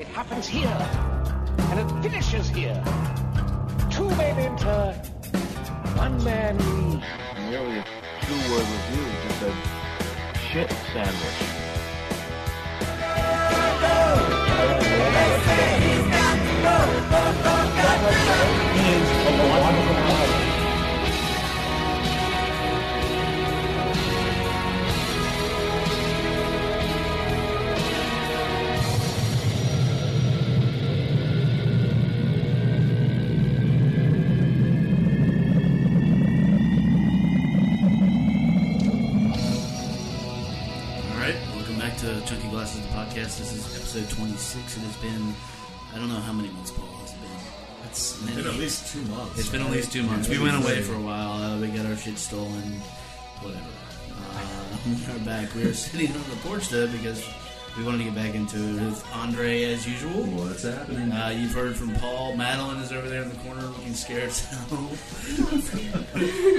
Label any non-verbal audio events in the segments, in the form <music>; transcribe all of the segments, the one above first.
It happens here, and it finishes here. Two men enter, one man leaves. Nearly a two-word review, just a shit sandwich. This is episode 26. It has been, I don't know how many months, Paul, has it been? It's It's been at least two months. It's been at least two months. We went away for a while. Uh, we got our shit stolen. Whatever. Uh, <laughs> we are back. We were sitting on the porch though because we wanted to get back into it with Andre as usual. What's happening? Uh, you've heard from Paul. Madeline is over there in the corner looking scared <laughs> as hell.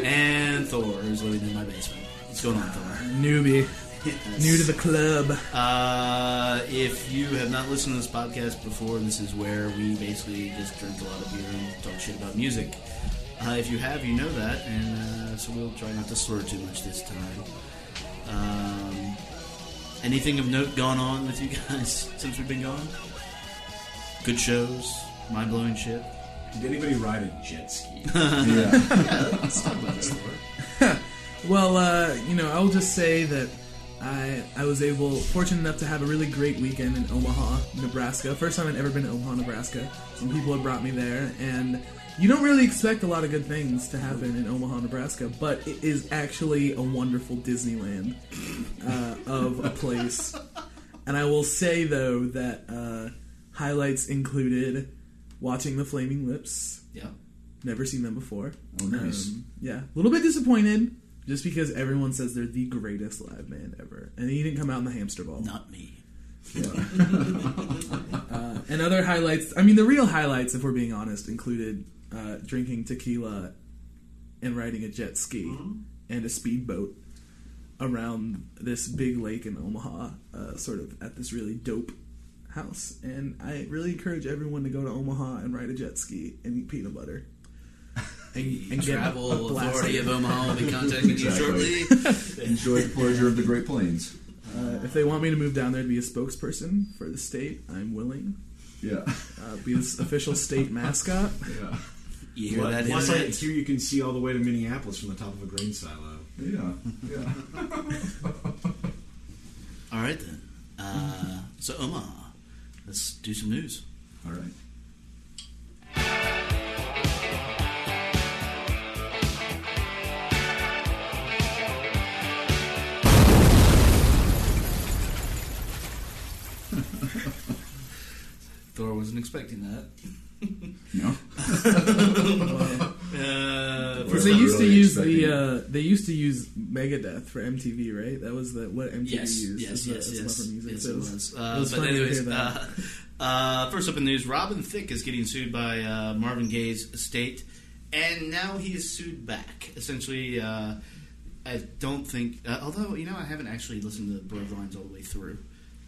and Thor is living in my basement. What's going on, Thor? Newbie. New to the club. Uh, if you have not listened to this podcast before, this is where we basically just drink a lot of beer and talk shit about music. Uh, if you have, you know that, and uh, so we'll try not to slur too much this time. Um, anything of note gone on with you guys <laughs> since we've been gone? Good shows, mind blowing shit. Did anybody ride a jet ski? <laughs> yeah. Let's talk about this, Well, uh, you know, I'll just say that I I was able, fortunate enough to have a really great weekend in Omaha, Nebraska. First time I'd ever been to Omaha, Nebraska. Some people had brought me there, and you don't really expect a lot of good things to happen in Omaha, Nebraska, but it is actually a wonderful Disneyland uh, of a place. And I will say though that uh, highlights included watching the Flaming Lips. Yeah. Never seen them before. Oh, nice. Um, yeah, a little bit disappointed, just because everyone says they're the greatest live band ever, and he didn't come out in the hamster ball. Not me. <laughs> Uh, and other highlights, I mean, the real highlights, if we're being honest, included uh, drinking tequila and riding a jet ski Mm-hmm. and a speedboat around this big lake in Omaha, uh, sort of at this really dope house. And I really encourage everyone to go to Omaha and ride a jet ski and eat peanut butter. And, and get Travel blasted. Authority of Omaha will be contacting you shortly. <laughs> Enjoy the pleasure of the Great Plains. Uh, if they want me to move down there to be a spokesperson for the state, I'm willing. Yeah. Uh, be the official state mascot. Yeah. You hear that? Plus, I, here you can see all the way to Minneapolis from the top of a grain silo. Yeah. Yeah. <laughs> All right then. Uh, so Omaha, let's do some news. All right. Thor wasn't expecting that. No. <laughs> Uh, Because they not used to use expecting the uh, they used to use Megadeth for MTV, right? That was the what MTV yes, used. yes, as yes, the- as yes, buffer music. yes, So it it was- was. it Uh, was but funny to anyways, hear that. uh, uh, first up in the news, Robin Thicke is getting sued by uh, Marvin Gaye's estate, and now he is sued back. Essentially, uh, I don't think. Uh, although you know, I haven't actually listened to Blurred Lines all the way through.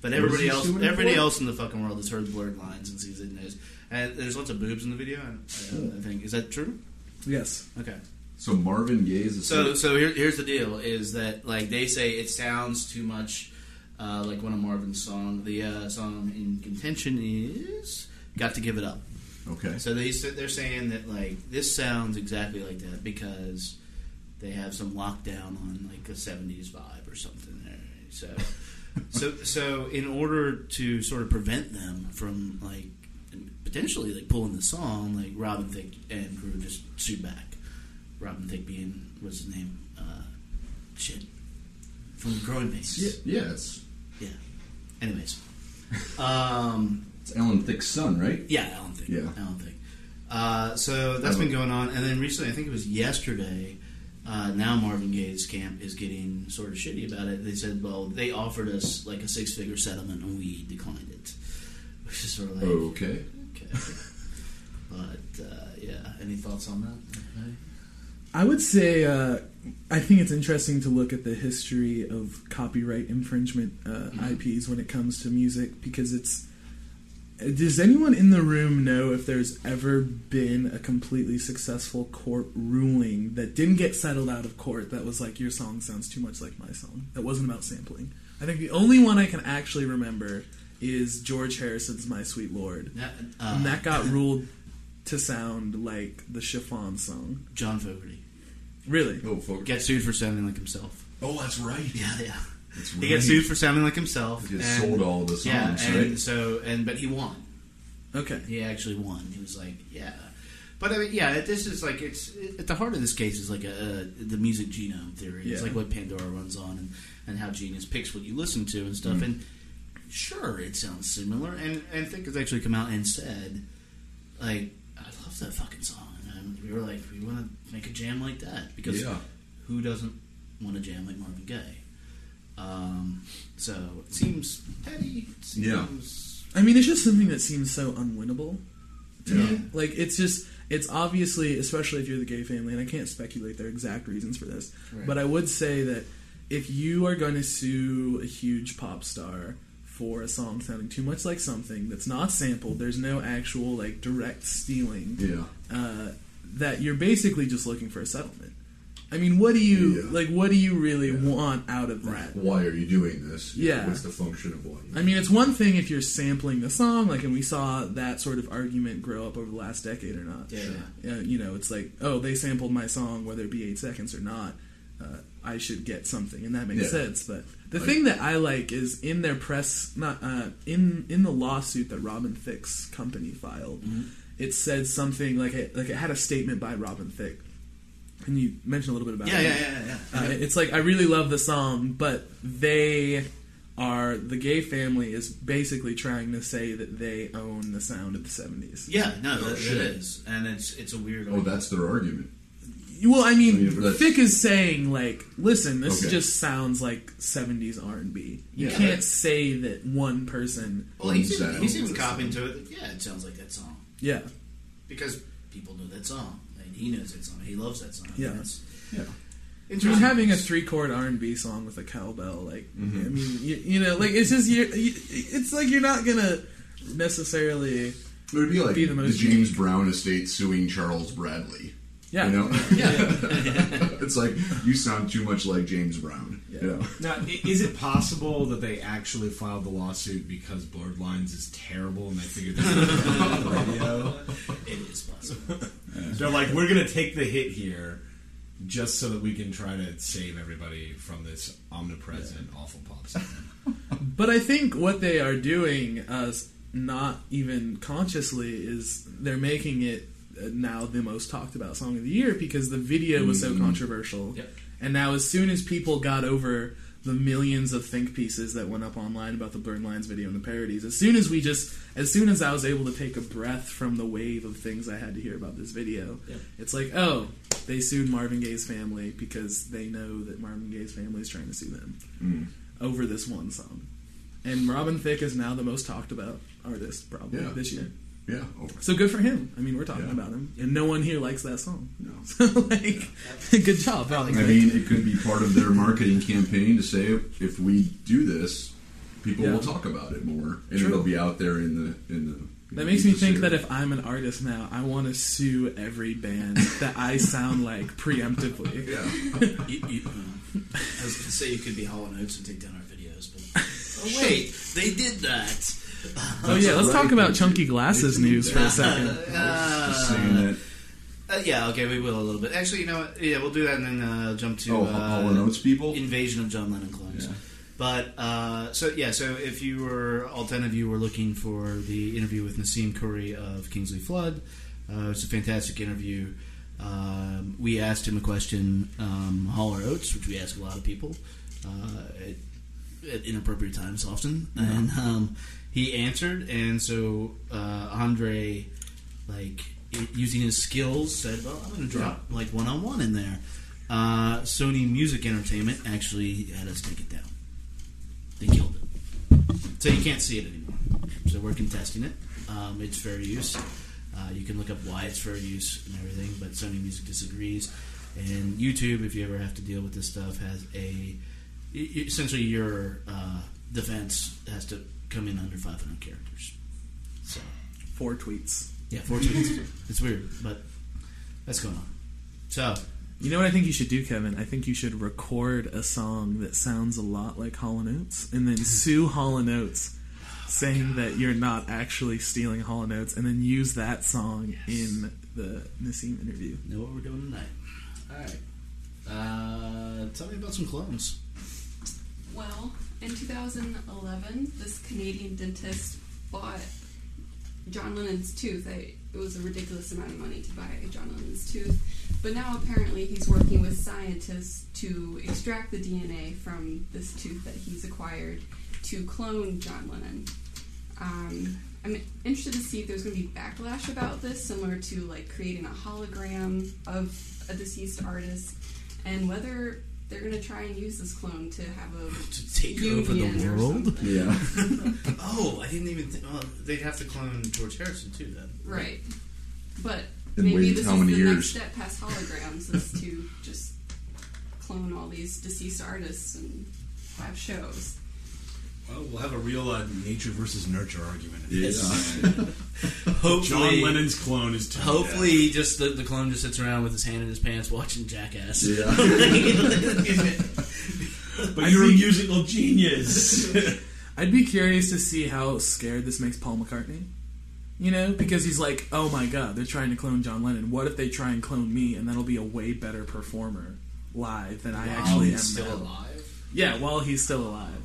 But What is everybody else, everybody else in the fucking world has heard Blurred Lines and sees it and knows. And there's lots of boobs in the video. I, I, I think is that true? yes, Okay. So Marvin Gaye is a So, so here, here's the deal: is that like they say it sounds too much uh, like one of Marvin's song. The uh, song in contention is "Got to Give It Up." okay. So they they're saying that like this sounds exactly like that because they have some lockdown on like a '70s vibe or something. There. So, so, so in order to sort of prevent them from like potentially like pulling the song, like Robin Thicke and crew just sued back. Robin Thicke being what's his name? Uh, shit from Growing Pains. Yeah, yeah, Yeah. Anyways, <laughs> um, it's Alan Thicke's son, right? yeah, I don't. Yeah. I don't. Uh, so that's been going on, and then recently, I think it was yesterday. Uh, now Marvin Gaye's camp is getting sort of shitty about it. They said, "Well, they offered us like a six-figure settlement, and we declined it," <laughs> which is sort of like, Okay. okay. but uh, yeah, any thoughts on that? Okay. I would say uh, I think it's interesting to look at the history of copyright infringement uh, Mm-hmm. IPs when it comes to music because it's Does anyone in the room know if there's ever been a completely successful court ruling that didn't get settled out of court that was like your song sounds too much like my song? That wasn't about sampling. I think the only one I can actually remember is George Harrison's "My Sweet Lord," That, uh, and that got ruled to sound like the Chiffon song. John Fogerty Really? Oh, fuck. gets sued for sounding like himself. Oh, that's right. Yeah, yeah. He gets sued for sounding like himself. He and- sold all of the Yeah, songs, and right? so and but he won. Okay. He actually won. He was like, yeah. But I mean, yeah, this is like it's at the heart of this case is like a, uh the music genome theory. It's Yeah. like what Pandora runs on, and, and how Genius picks what you listen to and stuff. And sure, it sounds similar. And and Thicke has actually come out and said, like, I love that fucking song. And we were like, we want to make a jam like that because Yeah. who doesn't want to jam like Marvin Gaye? Um, so it seems petty. It seems, Yeah. I mean, it's just something that seems so unwinnable to Yeah. me. Like, it's just, it's obviously, especially if you're the Gaye family, and I can't speculate their exact reasons for this, Right. but I would say that if you are going to sue a huge pop star for a song sounding too much like something that's not sampled, there's no actual, like, direct stealing, Yeah. uh, that you're basically just looking for a settlement. I mean, what do you, Yeah. like, what do you really want out of that? Why are you doing this? Yeah. What's the function of why? you- I mean, it's one thing if you're sampling the song, like, and we saw that sort of argument grow up over the last decade or not. Yeah. Uh, you know, it's like, oh, they sampled my song, whether it be eight seconds or not. Uh, I should get something, and that makes Yeah. sense. But the Like- thing that I like is in their press, not uh, in in the lawsuit that Robin Thicke's company filed, Mm-hmm. it said something like it, like it had a statement by Robin Thicke, and you mentioned a little bit about Yeah, it. yeah, yeah, yeah. Uh, it's like I really love the song, but they are the Gaye family is basically trying to say that they own the sound of the seventies. Yeah, no, Oh, that, shit. it is, and it's it's a weird. Oh, that's their argument. Well, I mean, I mean, that's- Thicke is saying like, listen, this Okay. just sounds like seventies R and B. You Yeah. can't say that one person. well, he owns even, that. he's even copying to it. Yeah, it sounds like that song Yeah, because people know that song, and he knows that song. He loves that song. Yeah. It's Yeah. I mean, interesting. having a three chord R and B song with a cowbell, like, Mm-hmm. I mean, you, you know, like it's just you, you, it's like you're not gonna necessarily. It would be like Be the the, James unique. Brown estate suing Charles Bradley. Yeah, You know? <laughs> yeah, it's like, you sound too much like James Brown. Yeah. You know? Now, is it possible that they actually filed the lawsuit because Blurred Lines is terrible and they figured this would on the <laughs> radio? it is possible. They're like, we're going to take the hit here just so that we can try to save everybody from this omnipresent, awful pop song. <laughs> But I think what they are doing, uh, not even consciously, is they're making it now the most talked about song of the year because the video was so mm. controversial. Yep. And now, as soon as people got over the millions of think pieces that went up online about the Blurred Lines video and the parodies, as soon as we just, as soon as I was able to take a breath from the wave of things I had to hear about this video, Yeah. it's like, oh, they sued Marvin Gaye's family because they know that Marvin Gaye's family is trying to sue them mm. over this one song. And Robin Thicke is now the most talked about artist probably Yeah. this year. Yeah. Oh, So good for him. I mean, we're talking Yeah. about him, and no one here likes that song. no. <laughs> So like, <laughs> good job, Robin I mean, it could be part of their marketing campaign to say if we do this, people Yeah. will talk about it more, and True. it'll be out there in the in the. That makes me think that if I'm an artist now, I want to sue every band that I sound like preemptively. <laughs> yeah, you, you, um, I was going to say you could be Hall and Oates and take down our videos, but oh wait, they did that. Oh yeah, let's talk about Chunky Glasses They can do news for a second. just saying. Uh, yeah, okay, we will a little bit. Actually, you know what? Yeah, we'll do that and then uh, jump to Oh, uh, Hall and Oates people. Invasion of John Lennon clones. Yeah. But uh, so yeah, so if you were all ten of you were looking for the interview with Naseem Khuri of Kingsley Flood, uh, it's a fantastic interview. Um, we asked him a question, um, Hall or Oates, which we ask a lot of people uh, at, at inappropriate times often, and um, he answered. And so uh, Andre, like using his skills, said, "Well, I'm going to drop like one on one in there." Uh, Sony Music Entertainment actually had us take it down. They killed it, so you can't see it anymore. So we're contesting it. Um, it's fair use. Uh, you can look up why it's fair use and everything, but Sony Music disagrees. And YouTube, if you ever have to deal with this stuff, has a essentially your uh, defense has to come in under 500 characters. So Four tweets. yeah, four tweets. <laughs> it's weird, but that's going on. So You know what I think you should do, Kevin? I think you should record a song that sounds a lot like Hall and Oates, and then <laughs> sue Hall and Oates, saying that you're not actually stealing Hall and Oates, and then use that song in the Naseem interview. know what we're doing tonight. All right. Uh, tell me about some clones. Well, in 2011, this Canadian dentist bought John Lennon's tooth. I, it was a ridiculous amount of money to buy John Lennon's tooth. But now apparently he's working with scientists to extract the DNA from this tooth that he's acquired to clone John Lennon. Um, I'm interested to see if there's going to be backlash about this, similar to like creating a hologram of a deceased artist, and whether they're going to try and use this clone to have a <laughs> To take over the union or world? something. Yeah. <laughs> Oh, I didn't even. Th- well, they'd have to clone George Harrison too, then. Right. But And maybe wait this how is many the years? next step past holograms is to just clone all these deceased artists and have shows. Well, we'll have a real uh, nature versus nurture argument. Yeah. <laughs> Hopefully, John Lennon's clone is too Hopefully, just the, the clone just sits around with his hand in his pants watching Jackass. Yeah. <laughs> But you're a musical genius. <laughs> I'd be curious to see how scared this makes Paul McCartney. You know, because he's like, oh my god, they're trying to clone John Lennon. What if they try and clone me, and that'll be a way better performer live than I actually am still now. alive. Yeah, while he's still alive.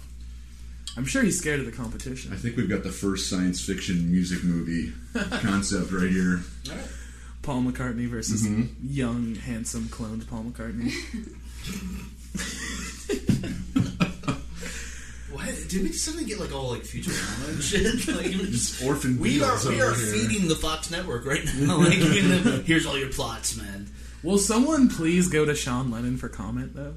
I'm sure he's scared of the competition. I think we've got the first science fiction music movie <laughs> concept right here. Paul McCartney versus Mm-hmm. young, handsome, cloned Paul McCartney. <laughs> What? Did we suddenly get like all like Futurama and shit? <laughs> Like, we're just, orphan we are Beatles we are here. feeding the Fox network right now. Like, you know, here's all your plots, man. Will someone please go to Sean Lennon for comment though?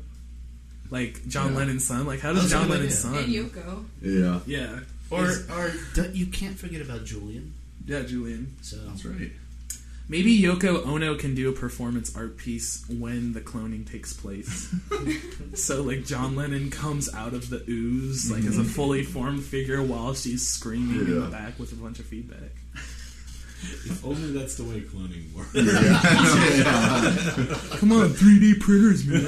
Like John Yeah. Lennon's son. Like how does John Lennon's idea. And son? Yoko. Yeah. Yeah, Or Is- or you can't forget about Julian. yeah, Julian. So That's right. Maybe Yoko Ono can do a performance art piece when the cloning takes place. <laughs> so like John Lennon comes out of the ooze like as a mm-hmm. fully formed figure while she's screaming in the back with a bunch of feedback. If only that's the way cloning works. <laughs> Come on, 3D printers, man.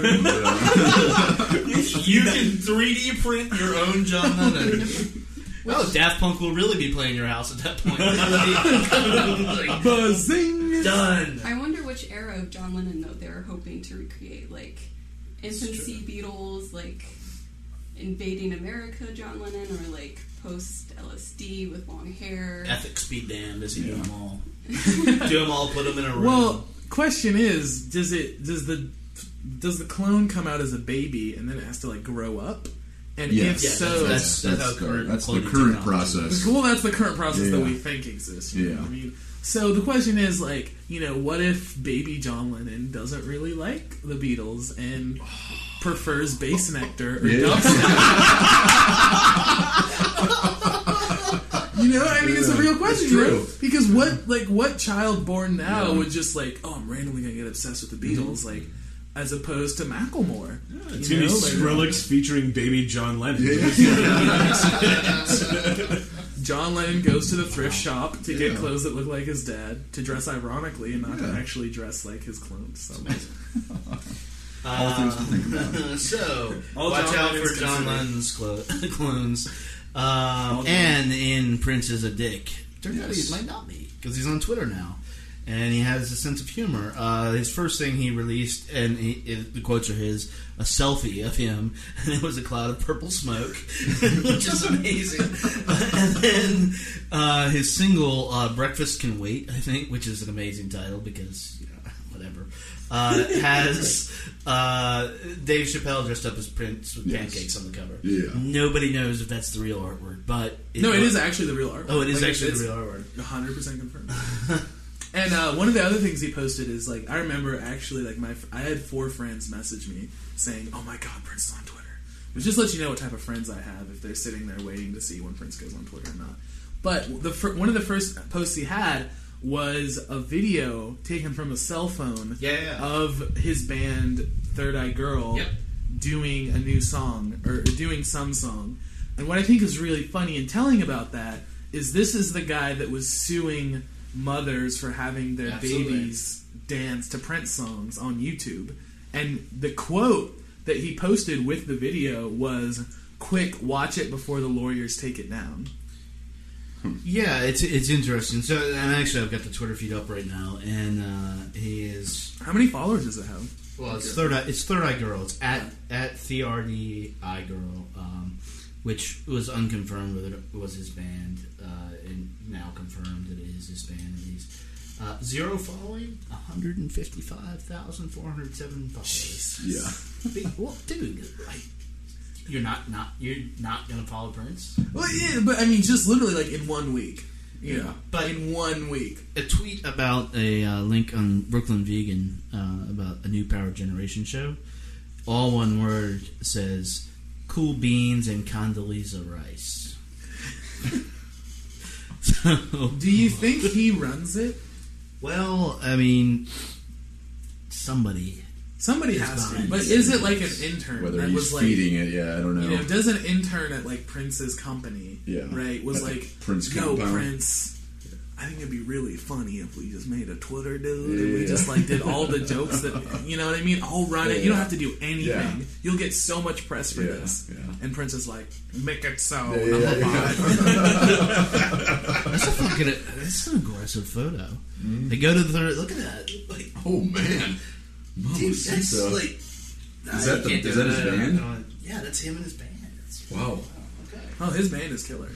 you can 3D print your own John Lennon. Oh, Daft Punk will really be playing your house at that point. <laughs> Like, Buzzing. done. I wonder which era of John Lennon though they're hoping to recreate, like infancy Beatles, like invading America John Lennon, or like post LSD with long hair. Ethics be damned. Does he do them all? <laughs> do them all. Put them in a room. Well, question is, does it does the does the clone come out as a baby and then it has to like grow up? And Yes. if Yeah, so, that's- that's, how the, current that's the current technology process. well, that's the current process that we think exists. You know Yeah. what I mean, so the question is like, you know, what if baby John Lennon doesn't really like the Beatles and <sighs> prefers Bassnectar or Yeah. dubstep? <laughs> real question, right? Because what, like, what child born now Yeah. would just like, oh, I'm randomly gonna get obsessed with the Beatles, like, as opposed to Macklemore? It's You gonna be like- Skrillex featuring baby John Lennon. <laughs> John Lennon goes to the thrift shop to get Yeah. clothes that look like his dad, to dress ironically and not to actually dress like his clones. So <laughs> All things to think about. so <laughs> All watch John out Lennon's for John considered. Lennon's clo- clones. Um, and in Prince is a Dick. Turns out he might not be because he's on Twitter now, and he has a sense of humor. Uh, his first thing he released, and he, it, the quotes are his, a selfie of him, and it was a cloud of purple smoke, <laughs> which is amazing. <laughs> and then uh, his single, uh, "Breakfast Can Wait," I think, which is an amazing title because you know, whatever. Uh, <laughs> has uh, Dave Chappelle dressed up as Prince with Yes. pancakes on the cover. Yeah. Nobody knows if that's the real artwork, but no, it is actually the real art. Oh, it is Like, actually the real artwork. 100 percent confirmed. <laughs> and uh, one of the other things he posted is like I remember actually like my I had four friends message me saying, "Oh my God, Prince is on Twitter." Which just lets you know what type of friends I have if they're sitting there waiting to see when Prince goes on Twitter or not. But the one of the first posts he had was a video taken from a cell phone Yeah, yeah. of his band Third Eye Girl Yep. doing a new song or doing some song. And what I think is really funny and telling about that is this is the guy that was suing mothers for having their Absolutely. babies dance to Prince songs on YouTube. And the quote that he posted with the video was, "Quick, watch it before the lawyers take it down." Yeah, it's it's interesting. So, and actually, I've got the Twitter feed up right now, and uh, he is How many followers does it have? well, it's third eye, it's third eye girl. It's at at TRD eye girl, um, which was unconfirmed whether it was his band, uh, and now confirmed that it is his band. And he's uh, zero following, one hundred and fifty five thousand four hundred seven followers. Yeah. Big- well, dude, like you're not not you're not gonna follow Prince. Well, yeah, but I mean, just literally like in one week. You Yeah. know, But- in one week. a tweet about a uh, link on Brooklyn Vegan uh, about a new Power Generation show. All one word says "cool beans and Condoleezza Rice." so, <laughs> Do you think he runs it? well, I mean, somebody. Somebody It's has to. But is it like an intern Whether that he's was like feeding it, yeah, I don't know. You know, does an intern at like Prince's company, Yeah. right, was At like, Prince "Yo, compound." Prince, I think it'd be really funny if we just made a Twitter dude Yeah, and we yeah, just like did <laughs> all the jokes that you know what I mean. I'll run it. You don't have to do anything. Yeah. You'll get so much press for Yeah, this." yeah. And Prince is like, "Make it so." Yeah, number yeah, yeah. <laughs> That's a fucking. That's an aggressive photo. Mm-hmm. They go to the third. Look at that. Like, Oh man, dude, that's Mamacita. like. Is that the- is that his band? Yeah, that's him and his band. That's, wow. Okay. oh, his band is killer.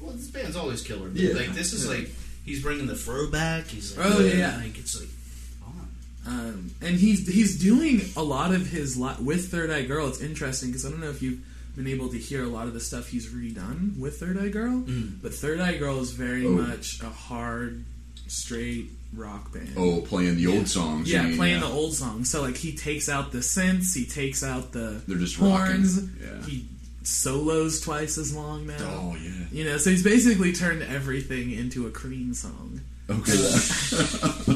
Well, this band's always killer. but, Yeah. Like this is Yeah. like he's bringing the throwback. He's like, Oh, yeah, yeah. like it's like on. Um, and he's he's doing a lot of his li- with Third Eye Girl. It's interesting because I don't know if you've been able to hear a lot of the stuff he's redone with Third Eye Girl, but Third Eye Girl is very Oh. much a hard, straight rock band. Oh, playing the old songs. Yeah, mean, playing yeah. the old songs. So like he takes out the synths, he takes out the They're just horns. rocking. Yeah. He solos twice as long now. Oh yeah. You know, so he's basically turned everything into a Cream song, Okay. <laughs>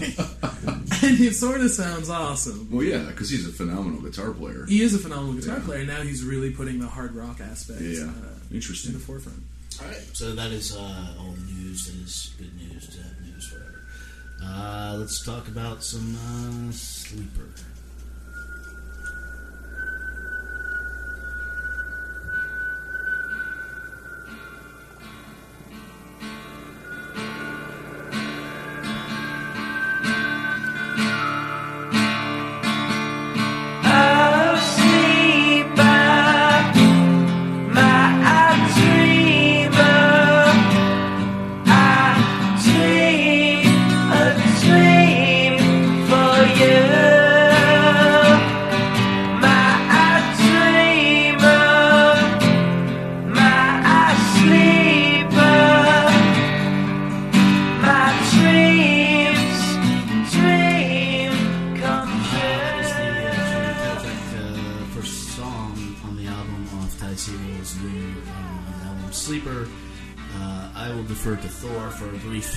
and it sort of sounds awesome. well, yeah, because he's a phenomenal guitar player. He is a phenomenal guitar Yeah. player. Now he's really putting the hard rock aspect Yeah, uh, interesting. in the forefront. All right, so that is uh, all the news. That is good news, bad news, whatever. Uh, let's talk about some uh, sleeper.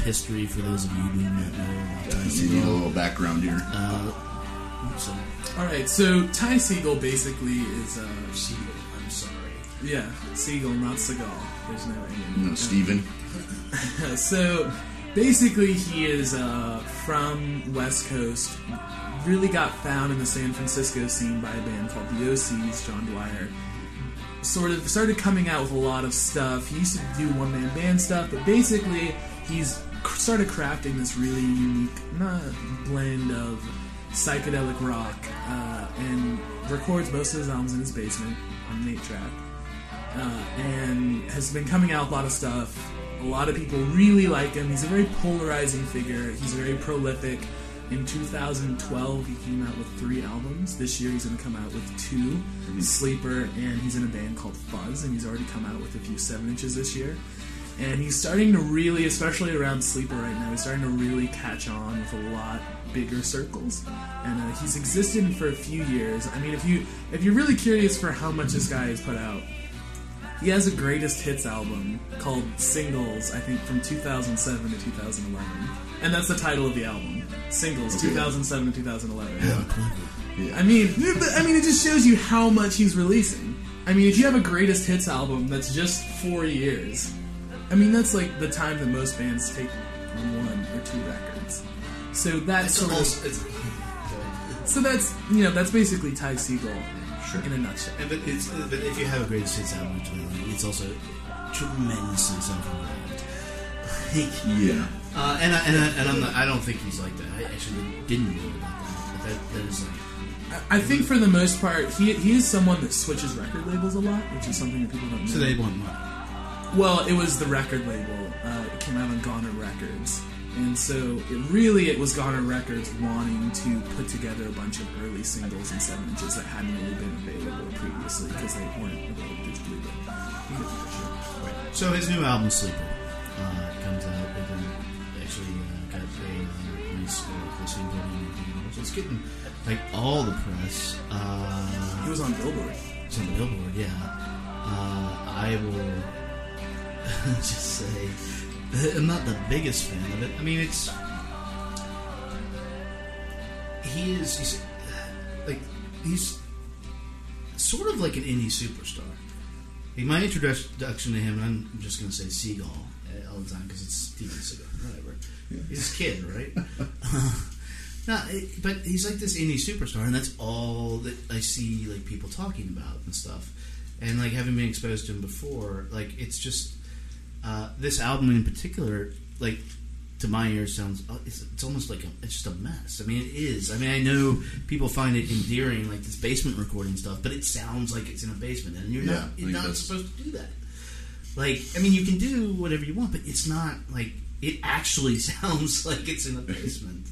History for those of you who do not know about Ty You need a little background here. Uh, so, All right, so Ty Siegel basically is uh, Siegel, I'm sorry. yeah Siegel, not Seagal. There's no A. No, Steven. <laughs> so basically, he is uh, from West Coast. Really got found in the San Francisco scene by a band called the OCs. John Dwyer sort of started coming out with a lot of stuff. He used to do one man band stuff, but basically, he's cr- started crafting this really unique not blend of psychedelic rock uh, and records most of his albums in his basement on an eight track uh, and has been coming out with a lot of stuff. A lot of people really like him. He's a very polarizing figure. He's very prolific. In 2012, he came out with three albums. This year, he's going to come out with 2 Sleeper, and he's in a band called Fuzz, and he's already come out with a few seven inches this year. And he's starting to really, especially around Sleeper right now, he's starting to really catch on with a lot bigger circles. And uh, he's existed for a few years. I mean, if you if you're really curious for how much this guy has put out, he has a greatest hits album called Singles, I think from 2007 to 2011. And that's the title of the album. Singles, Okay. 2007 to 2011. Yeah. I mean, I mean, it just shows you how much he's releasing. I mean, if you have a greatest hits album that's just four years, I mean, that's like the time that most bands take on one or two records. So that's sort almost, of, it's, so that's you know that's basically Ty Segall Sure. in a nutshell. and but it's but if you have a greatest hits album, it's also tremendously self-involved. Like, Yeah. Uh, and I, and, I, and I'm not, I don't think he's like that. I actually didn't know about that. But that, that is like I I think for the most part, he he is someone that switches record labels a lot, which is something that people don't know. so they want money. Well, it was the record label. Uh, it came out on Goner Records, and so it really it was Goner Records wanting to put together a bunch of early singles and seven inches that hadn't really been available previously because they weren't available digitally. But you get the picture. So his new album, Sleeper, uh, comes out. It actually uh, got a nice uh, listening rating. So it's getting like all the press. Uh, He was on Billboard. It's on the billboard, yeah. Uh, I will <laughs> just say I'm not the biggest fan of it. I mean, it's he is he's like he's sort of like an indie superstar. Like, my introduction to him, I'm just going to say Seagull uh, all the time because it's Steven Seagal, whatever. He's a kid, right? Uh, no, it- but he's like this indie superstar, and that's all that I see like people talking about and stuff. And like having been exposed to him before, like it's just uh, this album in particular, like to my ears sounds uh, it's, it's almost like a, it's just a mess. I mean, it is. I mean, I know people find it endearing, like this basement recording stuff, but it sounds like it's in a basement, and you're Yeah, not you're not that's- supposed to do that. Like, I mean, you can do whatever you want, but it's not like it actually <laughs> sounds like it's in a basement.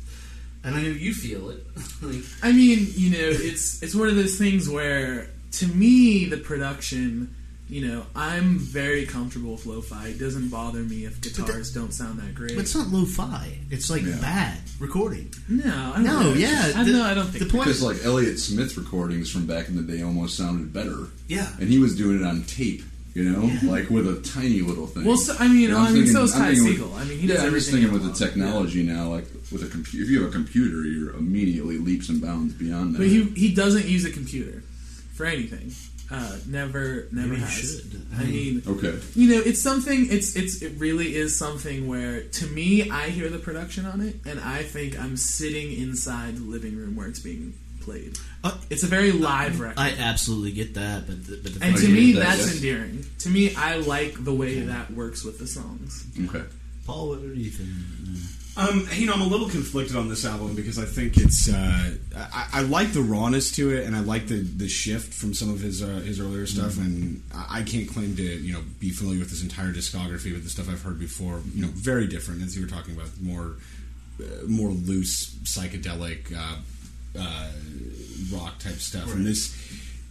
And I know you feel it. <laughs> like, I mean, you know, it's it's one of those things where, to me, the production, you know, I'm very comfortable with lo-fi. It doesn't bother me if guitars don't sound that great. but it's not lo-fi. It's like Yeah. bad recording. no, I don't No, know. yeah, I, the- no, I don't think the point- Because like Elliott Smith recordings from back in the day almost sounded better. Yeah. And he was doing it on tape, you know, like with a tiny little thing. Well, so, I mean, And I I'm mean, thinking- so is I'm Ty thinking with- I mean, he does yeah, I'm just thinking with the analog. technology now, like with a computer. If you have a computer, you're immediately leaps and bounds beyond that. But he he doesn't use a computer for anything. Uh, never, never Maybe you has. should. I mean, okay. you know, it's something. It's it's it really is something where to me, I hear the production on it, and I think I'm sitting inside the living room where it's being played. Uh, It's a very live record. I absolutely get that, but the, but the and to me, that, that's yes. endearing. To me, I like the way that works with the songs. Okay. Paul, what do you think? Um, you know, I'm a little conflicted on this album because I think it's. Uh, I, I like the rawness to it, and I like the, the shift from some of his uh, his earlier stuff. And I I can't claim to you know be familiar with his entire discography, but the stuff I've heard before, you know, very different as you were talking about, more uh, more loose psychedelic uh, uh, rock type stuff. And this,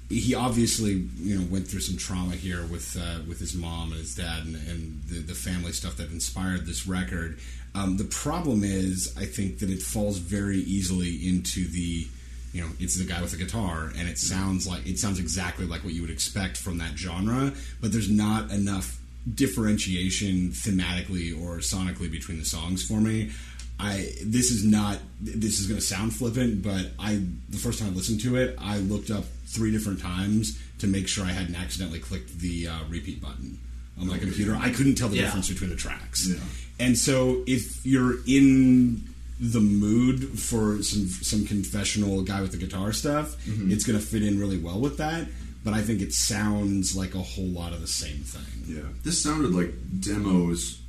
he obviously you know went through some trauma here with uh, with his mom and his dad and, and the, the family stuff that inspired this record. Um, the problem is, I think that it falls very easily into the you know it's the guy with the guitar and it sounds like it sounds exactly like what you would expect from that genre, but there's not enough differentiation thematically or sonically between the songs for me. I this is not this is going to sound flippant, but I the first time I listened to it, I looked up three different times to make sure I hadn't accidentally clicked the uh, repeat button on my computer. I couldn't tell the Yeah. difference between the tracks, Yeah. And so if you're in the mood for some some confessional guy with the guitar stuff, mm-hmm. it's going to fit in really well with that. But I think it sounds like a whole lot of the same thing. Yeah. This sounded like demos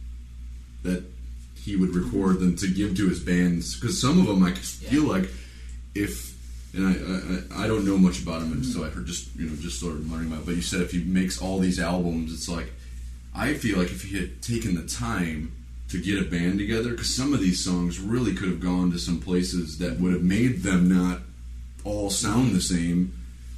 that he would record them to give to his bands because some of them I feel like if and I, I I don't know much about him and so I heard just you know just sort of learning about. it. But you said if he makes all these albums, it's like I feel like if he had taken the time to get a band together, because some of these songs really could have gone to some places that would have made them not all sound the same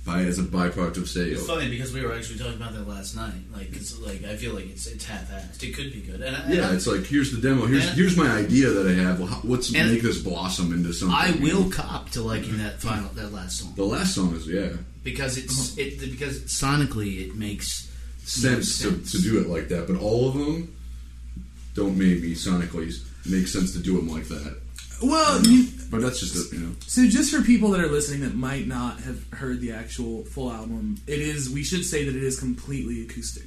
by as a byproduct of say It's funny because we were actually talking about that last night. Like, it's like I feel like it's it's half-assed. It could be good, and I, Yeah, and it's like here's the demo. Here's here's my idea that I have. Well, how, let's make this blossom into something. I will know? cop to liking that final that last song The last song is yeah because it's uh-huh. it because sonically it makes sense, no To, to do it like that, but all of them don't maybe sonically make sense to do them like that. Well, you, But that's just a, you know. So, just for people that are listening that might not have heard the actual full album, it is. We should say that it is completely acoustic.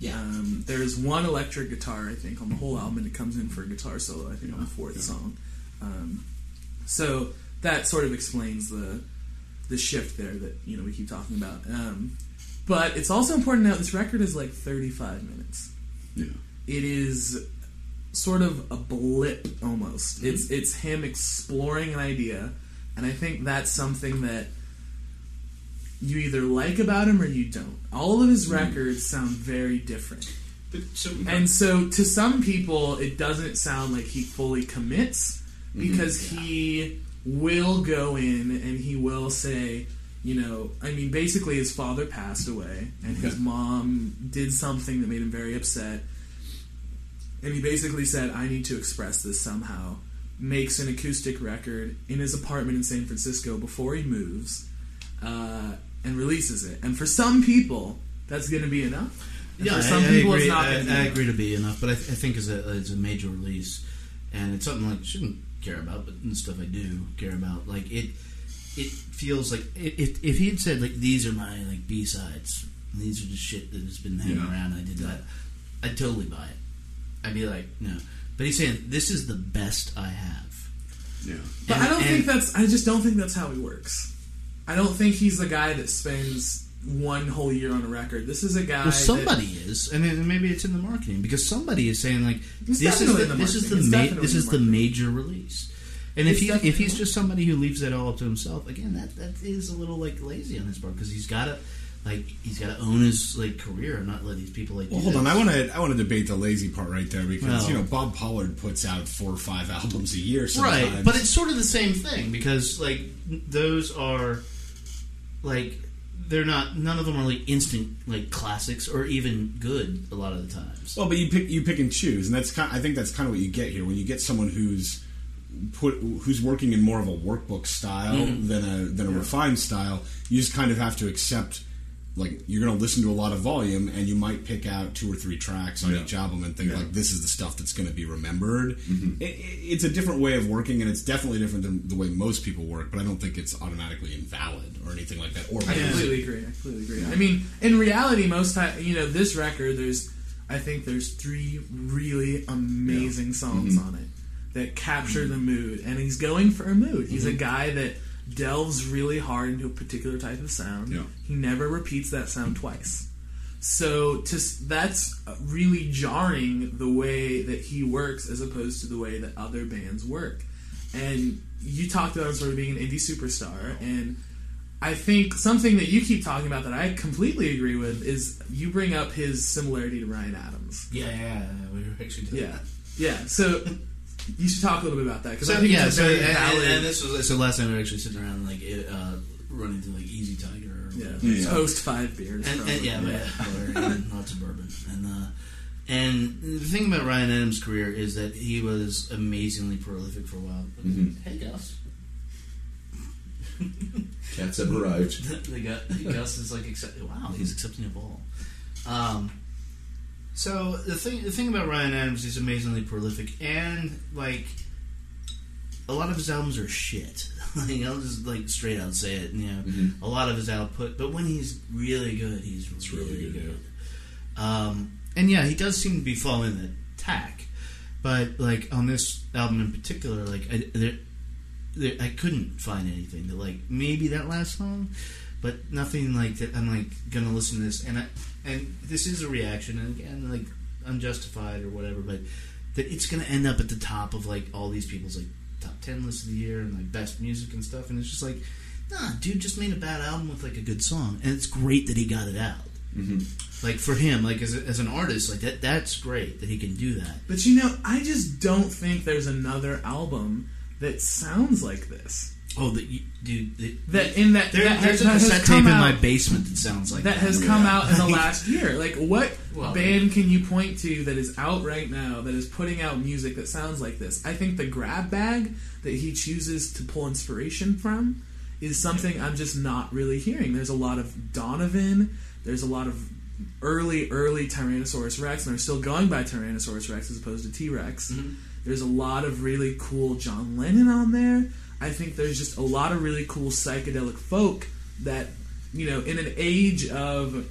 Yeah. Um, there is one electric guitar, I think, on the whole album, and it comes in for a guitar solo. I think on the fourth song. Um, so that sort of explains the the shift there that you know we keep talking about. Um, but it's also important to note this record is like 35 minutes Yeah. it is sort of a blip almost. It's mm-hmm. it's him exploring an idea, and I think that's something that you either like about him or you don't. All of his mm-hmm. records sound very different. But so And so to some people it doesn't sound like he fully commits mm-hmm. because he will go in and he will say, you know, I mean basically his father passed away and his mom did something that made him very upset. And he basically said, I need to express this somehow. Makes an acoustic record in his apartment in San Francisco before he moves uh, and releases it. And for some people, that's going to be enough. And yeah, for some I, I people, agree. it's not I, going to be I agree to be enough, but I, th- I think it's a it's a major release, and it's something like I shouldn't care about, but the stuff I do care about. Like it, it feels like if if he had said like these are my like B sides, these are just shit that has been hanging Yeah. around, and I did that, I'd totally buy it. I'd be like, no. But he's saying this is the best I have. Yeah. But And- I don't and- think that's. I just don't think that's how he works. I don't think he's the guy that spends one whole year on a record. This is a guy. Well, somebody is, and then maybe it's in the marketing because somebody is saying like this is the, in the this is the ma- this is the the major release. And It's if he if he's just somebody who leaves that all up to himself, again, that that is a little like lazy on his part because he's got to like he's got to own his like career and not let these people like. Well, hold that. on. I want to I want to debate the lazy part right there because Well- you know Bob Pollard puts out four or five albums a year. Sometimes. right, but it's sort of the same thing because like those are like they're not none of them are like instant like classics or even good a lot of the times. well, but you pick you pick and choose, and that's kind. I think that's kind of what you get here when you get someone who's put who's working in more of a workbook style Mm-hmm. than a than a refined style. You just kind of have to accept. Like you're going to listen to a lot of volume, and you might pick out two or three tracks on Yeah. each album and think Yeah. like this is the stuff that's going to be remembered. Mm-hmm. It, it- it's a different way of working, and it's definitely different than the way most people work. But I don't think it's automatically invalid or anything like that. Or I completely agree. I completely agree. I mean, in reality, most time, you know, this record, there's, I think there's three really amazing songs Mm-hmm. on it that capture the mood, and he's going for a mood. He's Mm-hmm. a guy that delves really hard into a particular type of sound. Yeah. He never repeats that sound twice. So to, that's really jarring the way that he works as opposed to the way that other bands work. And you talked about him sort of being an indie superstar, and I think something that you keep talking about that I completely agree with is you bring up his similarity to Ryan Adams. Yeah, yeah, yeah, we were actually doing Yeah, that. yeah. So <laughs> you should talk a little bit about that because I think yeah, it's a so very and, valid. and this was so last time we were actually sitting around like it, uh, running through like Easy Tiger. Or yeah. Yeah. post five beers. and, and yeah, but, or, and <laughs> lots of bourbon. And uh, and the thing about Ryan Adams' career is that he was amazingly prolific for a while. Mhm. Hey, Gus. Cats have arrived. <laughs> the Gus, Gus is like accept, wow, he's accepting a ball. Um, so the thing the thing about Ryan Adams, he's amazingly prolific, and like a lot of his albums are shit. <laughs> like, I'll just like straight out say it. You know, Mhm. a lot of his output, but when he's really good, he's really, really good, good. Um, and yeah, he does seem to be following the tack, but like on this album in particular, like I, there, there, I couldn't find anything that like maybe that last song, but nothing like that. I'm like gonna listen to this, and I, and this is a reaction, and again, like unjustified or whatever, but that it's gonna end up at the top of like all these people's like top ten lists of the year and like best music and stuff, and it's just like, nah, dude, just made a bad album with like a good song, and it's great that he got it out. Mm-hmm. Like for him, like as, a, as an artist, like that that's great that he can do that. But you know, I just don't think there's another album that sounds like this. Oh, that you, dude, the, That in that there, that there's has, a cassette tape in my basement that sounds like that that. has come out in the <laughs> last year. Like, what Well, band can you point to that is out right now that is putting out music that sounds like this? I think the grab bag that he chooses to pull inspiration from is something I'm just not really hearing. There's a lot of Donovan. There's a lot of early, early Tyrannosaurus Rex, and they're still going by Tyrannosaurus Rex as opposed to T Rex. Mm-hmm. There's a lot of really cool John Lennon on there. I think there's just a lot of really cool psychedelic folk that, you know, in an age of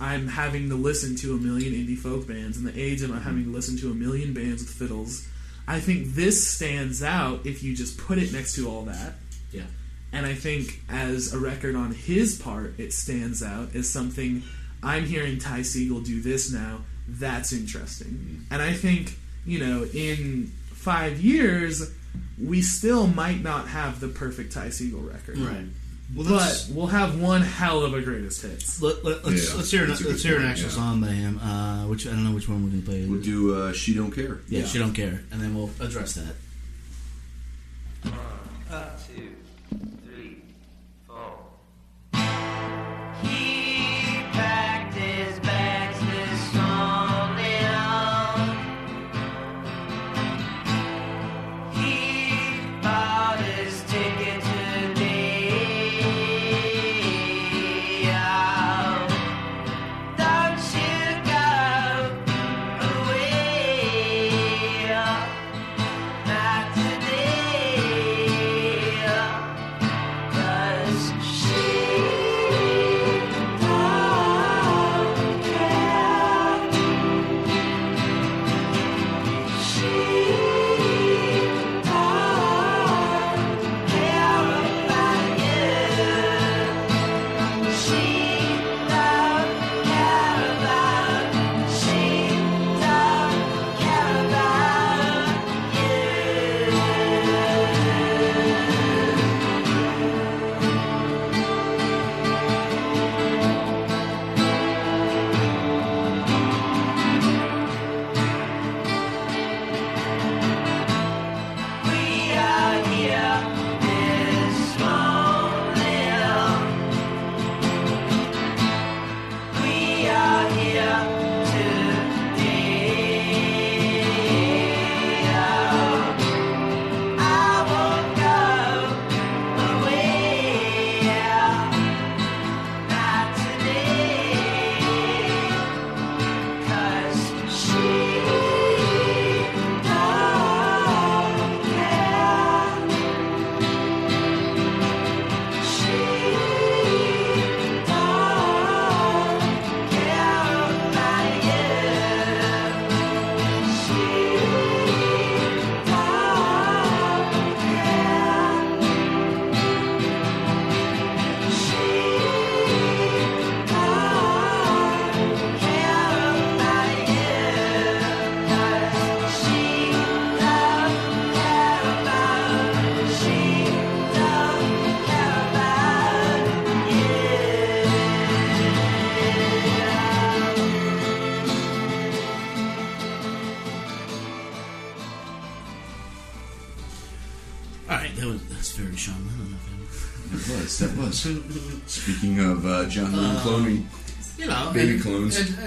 I'm having to listen to a million indie folk bands, in the age of I'm having to listen to a million bands with fiddles, I think this stands out if you just put it next to all that. Yeah. And I think as a record on his part, it stands out as something I'm hearing Ty Segall do this now. That's interesting. Mm-hmm. And I think, you know, in five years, we still might not have the perfect Ty Segall record. Right. Well, But we'll have one hell of a greatest hits. let, let, us Yeah, let's hear an, that's a let's hear an point, actual yeah. song by him. Uh, which I don't know which one we're gonna play. We'll do uh, She Don't Care. yeah, she don't care, and then we'll address that. two,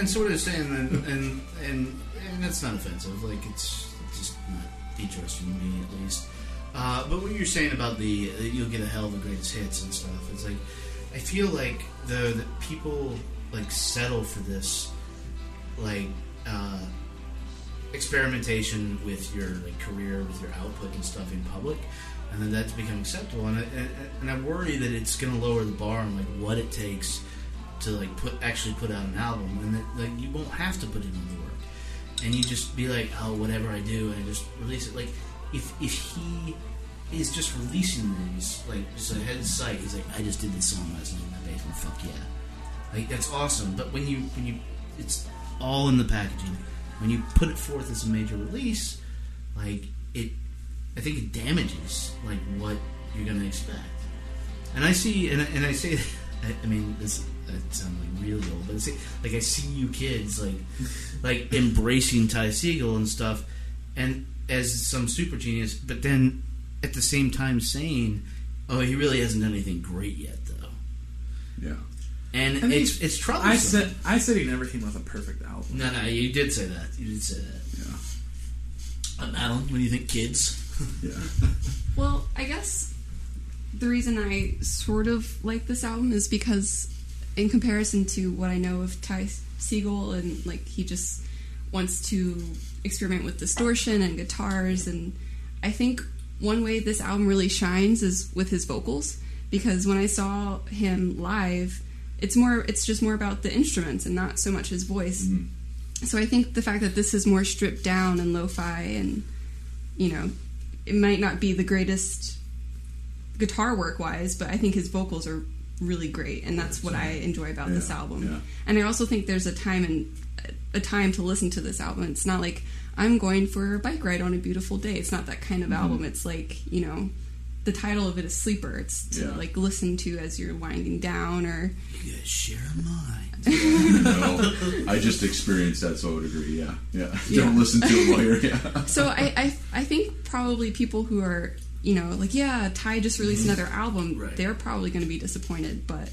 and, so what it's saying, and and and and that's not offensive. Like it's just not interesting to me, at least. Uh, but what you're saying about the you'll get a hell of a greatest hits and stuff, it's like I feel like the that people like settle for this, like uh, experimentation with your like career, with your output and stuff in public, and then that's become acceptable. And I, and I worry that it's going to lower the bar on like what it takes to like put actually put out an album, and that like you won't have to put in all the work, and you just be like, oh, whatever I do, and I just release it. Like if if he is just releasing these like ahead of sight, he's like, I just did this song last night in my basement. Fuck yeah, like that's awesome. But when you when you it's all in the packaging. When you put it forth as a major release, like it, I think it damages like what you're gonna expect. And I see, and I, and I say, I, I mean, this that sounds like really old, but I say, like I see you kids like, like <laughs> embracing Ty Segall and stuff, and as some super genius, but then at the same time saying, "Oh, he really hasn't done anything great yet, though." yeah. And I mean, it's it's troublesome. I said I said he never came with a perfect album. no, no, you did say that. You did say that. Yeah. Uh, Madeline, what do you think, kids? Yeah. <laughs> <laughs> Well, I guess the reason I sort of like this album is because in comparison to what I know of Ty Segall, and like he just wants to experiment with distortion and guitars, and I think one way this album really shines is with his vocals because when I saw him live, it's more it's just more about the instruments and not so much his voice. Mm-hmm. So I think the fact that this is more stripped down and lo-fi and you know, it might not be the greatest guitar work wise, but I think his vocals are really great, and that's what I enjoy about this album. yeah. And I also think there's a time and a time to listen to this album. It's not like I'm going for a bike ride on a beautiful day. It's not that kind of Mm-hmm. album. It's like you know, the title of it is Sleeper. It's to Yeah. like listen to as you're winding down or You share a mind. <laughs> no, I just experienced that, so I would agree. Yeah, yeah. Yeah. Don't listen to it while you're. Yeah. So I, I I think probably people who are you know like yeah Ty just released Mm-hmm. another album Right. they're probably going to be disappointed but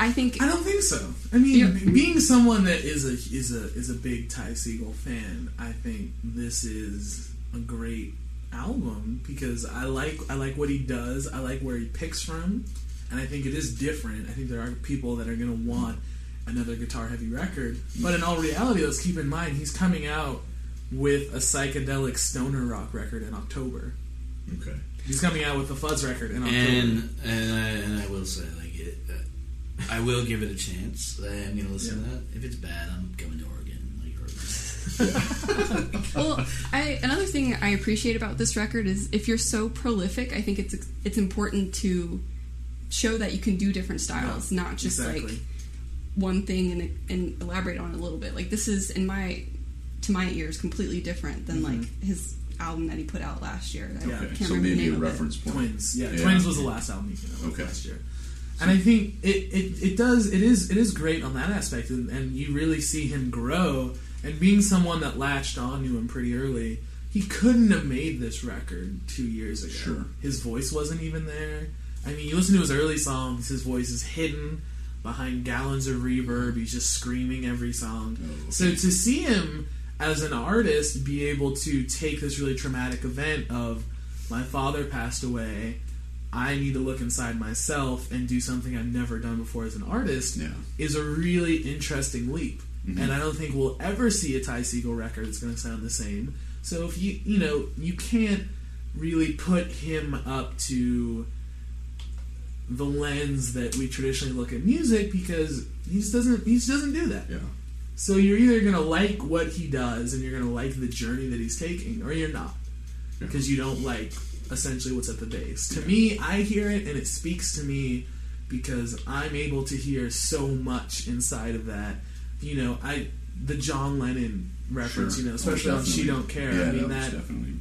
I think I don't think so. I mean, Yeah. being someone that is a is a is a big Ty Segall fan, I think this is a great album because I like I like what he does. I like where he picks from, and I think it is different. I think there are people that are going to want another guitar heavy record, but in all reality, let's keep in mind he's coming out with a psychedelic stoner rock record in October. Okay. He's coming out with a fuzz record in October. And and I, and I will say like it, uh, I will give it a chance. I am gonna listen to that. If it's bad, I'm coming to Oregon. Like Oregon. <laughs> well I another thing I appreciate about this record is if you're so prolific I think it's it's important to show that you can do different styles Yeah, not just exactly. like one thing and and elaborate on it a little bit like this is in my to my ears completely different than like his album that he put out last year I Mm-hmm. Yeah. can't So remember the maybe a name of it. reference point. Twins, yeah, Yeah. Twins was the last album he came out Okay. last year, and I think it, it, it does it is it is great on that aspect, and, and you really see him grow. And being someone that latched onto him pretty early, he couldn't have made this record two years ago. Sure. his voice wasn't even there. I mean, you listen to his early songs, his voice is hidden behind gallons of reverb. He's just screaming every song. Oh, So to see him as an artist be able to take this really traumatic event of my father passed away, I need to look inside myself and do something I've never done before as an artist Yeah. is a really interesting leap. Mm-hmm. And I don't think we'll ever see a Ty Segall record that's going to sound the same. So if you you know you can't really put him up to the lens that we traditionally look at music because he just doesn't he just doesn't do that. Yeah. So you're either gonna like what he does and you're gonna like the journey that he's taking, or you're not because you don't like essentially what's at the base. To me, I hear it and it speaks to me because I'm able to hear so much inside of that. You know, I the John Lennon reference, Sure. you know, Oh, especially on "She. Don't Care." Yeah, I mean that that definitely.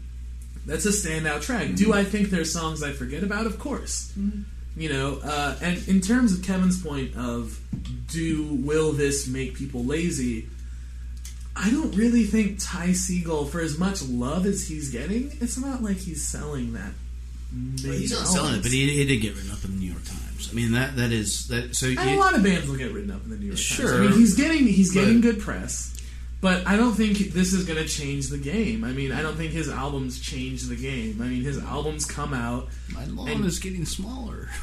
that's a standout track. Do I think there's songs I forget about? Of course. Mm-hmm. You know, uh, and in terms of Kevin's point of do will this make people lazy? I don't really think Ty Segall, for as much love as he's getting, it's not like he's selling that. many He's not selling it, but he, he did get written up in the New York Times. I mean that that is that. So And a lot of bands will get written up in the New York Times. Sure. I mean, he's getting he's getting good press, but I don't think this is going to change the game. I mean, I don't think his albums change the game. I mean, his albums come out. my lawn and- is getting smaller. <laughs>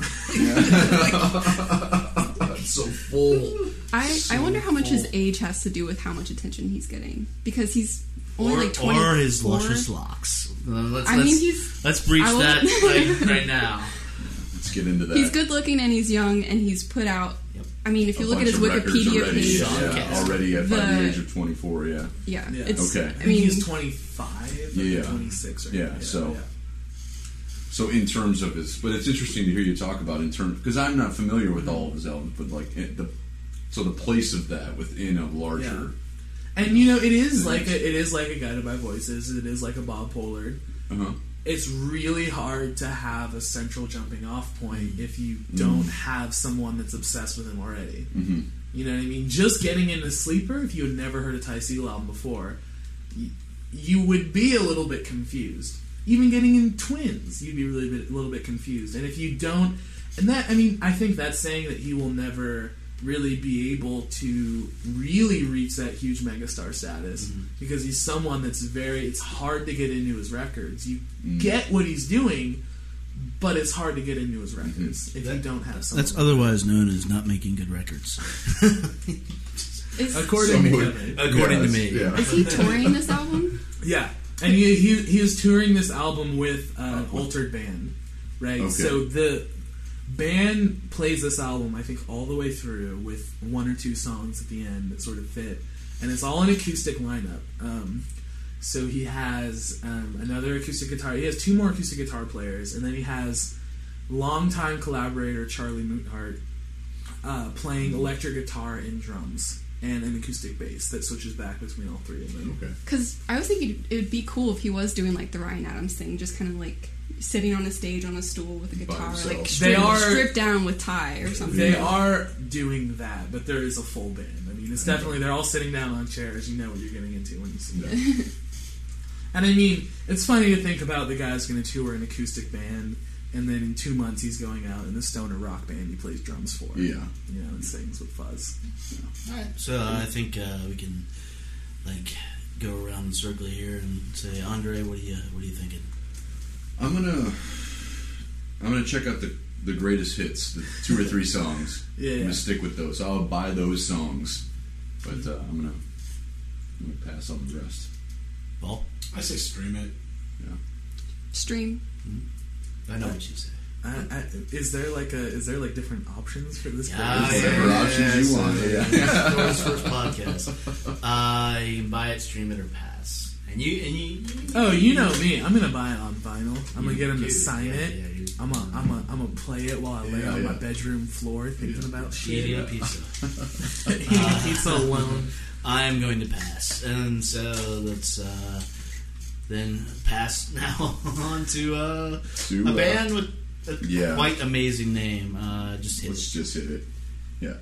It's so full. I, I wonder how much his age has to do with how much attention he's getting because he's only or, like 20 or his luscious locks. Uh, let's, I let's, mean, he's- let's breach that like, right <laughs> now. Let's get into that. he's good looking and he's young and he's put out Yep. I mean if you look at his Wikipedia already, page Yeah, Yeah. already at by the The- age of 24, yeah. yeah, Yeah. it's Okay. I, I mean he's twenty five, Yeah. twenty six, right? Yeah, so- So in terms of his, but it's interesting to hear you talk about in terms because I'm not familiar with all of his albums, but like it, the so the place of that within a larger. And you know, it is like a, it is like a Guided by Voices. It is like a Bob Pollard. Uh-huh. It's really hard to have a central jumping off point if you Mm-hmm. don't have someone that's obsessed with him already. hmm You know what I mean? Just getting into Sleeper, if you had never heard a Ty Segall album before, y- you would be a little bit confused. Even getting in Twins, you'd be really bit, a little bit confused. And if you don't, and that, I mean, I think that's saying that he will never really be able to really reach that huge megastar status mm-hmm. because he's someone that's very, it's hard to get into his records. You mm. get what he's doing, but it's hard to get into his mm-hmm. records if you don't have someone. That's otherwise known as not making good records, <laughs> according to would- Kevin. according to me. Yeah. is he touring this album? Yeah, and he, he he is touring this album with uh, an altered band, right? Okay. So the band plays this album, I think, all the way through with one or two songs at the end that sort of fit, and it's all an acoustic lineup. Um, so he has um, another acoustic guitar. He has two more acoustic guitar players, and then he has longtime collaborator Charlie Moothart uh, playing electric guitar and drums. And an acoustic bass that switches back between all three of them. Okay. Because I was thinking it would be cool if he was doing like the Ryan Adams thing, just kind of like sitting on a stage on a stool with a guitar, himself. like They stripped, are- stripped down with tie or something. They are doing that, but there is a full band. I mean, it's definitely they're all sitting down on chairs. You know what you're getting into when you see that. <laughs> and I mean, it's funny to think about the guy's going to tour an acoustic band, and then in two months he's going out in a stoner rock band he plays drums for. Yeah. you know, and sings with fuzz. Alright. So I think uh, we can like go around in circle here and say, Andre, what are you what are you thinking? I'm gonna I'm gonna check out the the greatest hits, the two or three <laughs> songs. Yeah, I'm gonna stick with those. I'll buy those songs, but uh, I'm gonna I'm gonna pass on the rest. Paul, I say stream it. Yeah, stream. I know what you say. I, I, is there like a is there like different options for this? Ah, playlist? Whatever options you want, yeah. Noah's first podcast. Uh, you can buy it, stream it, or pass. And you and you. you Oh, you know me. I'm gonna buy it on vinyl. I'm gonna You get him to do, sign yeah, it. yeah, you- I'm a, I'm a, I'm gonna play it while I lay Yeah, on my bedroom floor thinking about shit. eating a pizza. <laughs> Eating pizza alone. <laughs> I am going to pass, and so let's uh, then pass <laughs> now on to uh, To, a uh, band with a yeah. quite amazing name. Uh, just hit Let's it. just hit it. Yeah.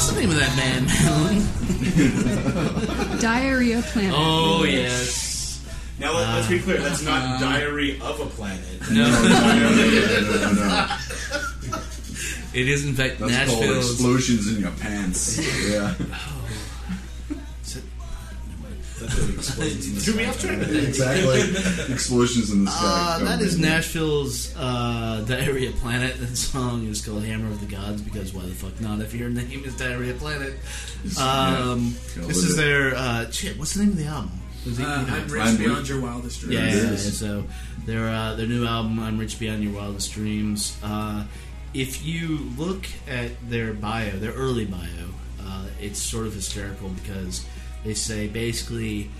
What's the name of that band? <laughs> Diarrhea Planet. oh yes. Now let, us be uh, clear. That's not uh, Diary of a Planet. <laughs> No, No, no, no, no. it is in fact That's called Nashville's. explosions in your pants. <laughs> Yeah. Oh, Threw me off track. exactly. Explosions in the sky. Uh, Oh, that is man. Nashville's uh, Diarrhea Planet. That song is called Hammer of the Gods because why the fuck not? If your name is Diarrhea Planet. <laughs> Um, Gotta this is it. their uh, shit. What's the name of the album? Was it- Uh, you know, I'm rich I'm beyond your wildest dreams. yeah, yeah, yeah. So their uh, their new album, "I'm Rich Beyond Your Wildest Dreams." Uh, if you look at their bio, their early bio, uh, it's sort of hysterical because they say basically,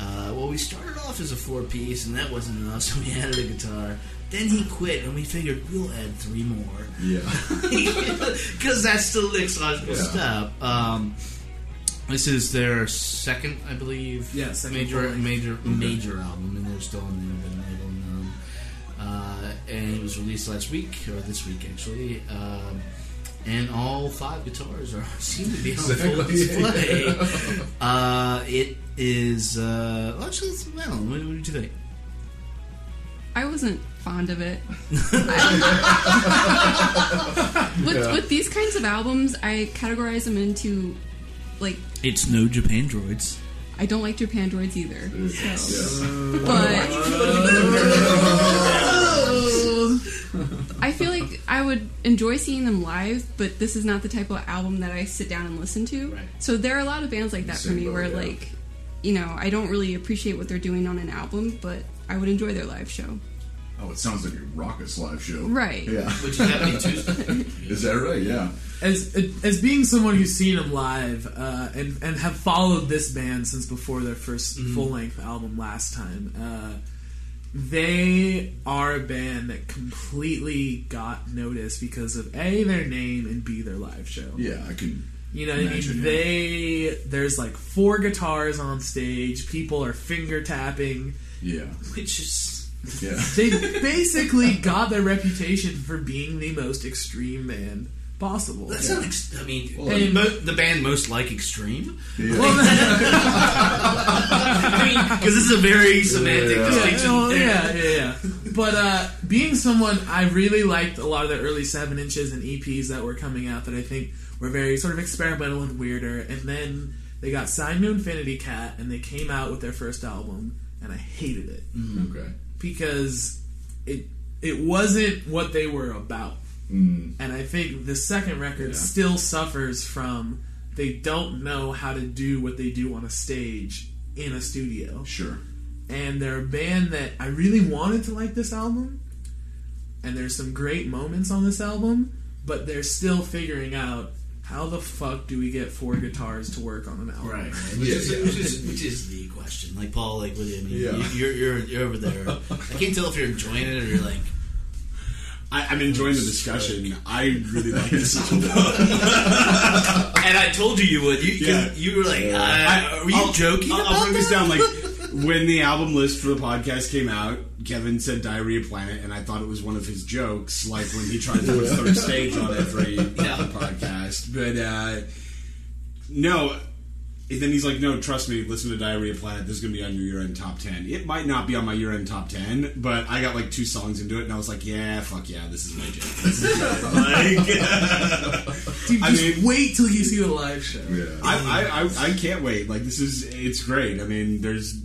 uh, well, we started off as a four piece and that wasn't enough, <laughs> so we added a guitar. Then he quit, and we figured we'll add three more Yeah. <laughs> because that's the next logical Yeah. step. Um, this is their second, I believe, Yeah, second major full-length. major major album, and they're still on the independent label. Um, uh, and it was released last week or this week actually. Um, and all five guitars are <laughs> seem to be on full display. <laughs> uh, it is uh, well, actually, it's, I don't. What, what did you think? I wasn't fond of it. <laughs> with, with these kinds of albums, I categorize them into like It's no Japandroids. I don't like Japandroids either. So. Yeah. But I feel like I would enjoy seeing them live, but this is not the type of album that I sit down and listen to. Right. So there are a lot of bands like that for me boat, where yeah. like you know, I don't really appreciate what they're doing on an album, but I would enjoy their live show. Oh, it sounds like a Rockets live show. Right. Yeah. Which is happening <laughs> Tuesday. Is that right? Yeah. As as being someone who's seen them live uh, and and have followed this band since before their 1st Mm-hmm. full length album last time, uh, they are a band that completely got noticed because of a their name and b their live show. Yeah, I can. You know, what I mean, they there's like four guitars on stage. People are finger tapping. Yeah. Which is Yeah. They basically got their reputation for being the most extreme band possible. that's not. Ex- I mean, and- mo- the band most like extreme. Yeah. <laughs> I mean, because this is a very semantic Yeah. distinction. Yeah, well, yeah, yeah, yeah. But uh, being someone, I really liked a lot of the early seven inches and EPs that were coming out that I think were very sort of experimental and weirder. And then they got signed to Infinity Cat, and they came out with their first album, and I hated it Okay. because it it wasn't what they were about. Mm. And I think the second record Yeah. still suffers from they don't know how to do what they do on a stage in a studio Sure. and they're a band that I really wanted to like this album, and there's some great moments on this album, but they're still figuring out how the fuck do we get four guitars to work on an album. Right, right. Which, Yeah, is, yeah. which is which is the question. Like Paul, like with you, I Yeah. you- you're, you're you're over there. I can't tell if you're enjoying it or you're like, I, I'm enjoying the discussion. I really like this <laughs> album. and I told you you would. You Yeah. you were like, I- uh, were you I'll- joking? I'll, about I'll break this down. Like <laughs> when the album list for the podcast came out, Kevin said Diarrhea Planet, and I thought it was one of his jokes, like when he tried to put third stage on every <laughs> Yeah. podcast. But uh, no. And then he's like, "No, trust me. Listen to Diarrhea Planet. This is gonna be on your year-end top ten. It might not be on my year-end top ten, but I got like two songs into it, and I was like, yeah, fuck yeah, this is my jam. This is it. <laughs> like, <laughs> Dude, I just mean- wait till you see the live show. Yeah. I, I, I, I can't wait. Like this is it's great. I mean, there's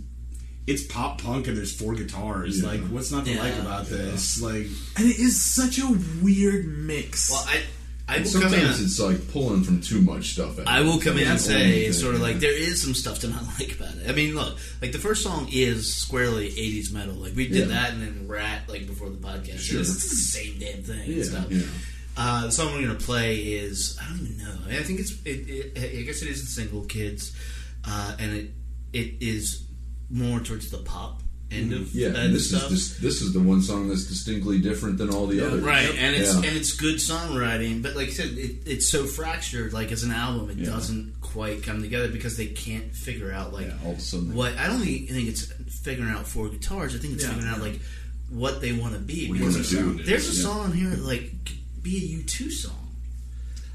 it's pop punk and there's four guitars. Yeah. Like what's not to Yeah. like about this? Like And it is such a weird mix. Well, I I will come in. Sometimes it's like pulling from too much stuff. At I will come in and say it's sort of yeah. like there is some stuff to not <laughs> like about it. I mean, look, like the first song is squarely '80s metal. Like we did Yeah. that, and then Rat like before the podcast. Sure. It's the same damn thing and stuff. yeah. Uh, the song we're gonna play is I don't even know. I, mean, I think it's it, it, I guess it is the single "Kids," uh, and it it is more towards the pop end of. Yeah, and this stuff. is this, this is the one song that's distinctly different than all the others. Right, and it's Yeah. and it's good songwriting, but like I said, it, it's so fractured. Like as an album, it Yeah. doesn't quite come together because they can't figure out like Yeah, all of a sudden. what. I don't think think it's figuring out four guitars. I think it's Yeah. figuring out like what they want to be. What do you Because do? There's a Yeah. song here like be a U two song.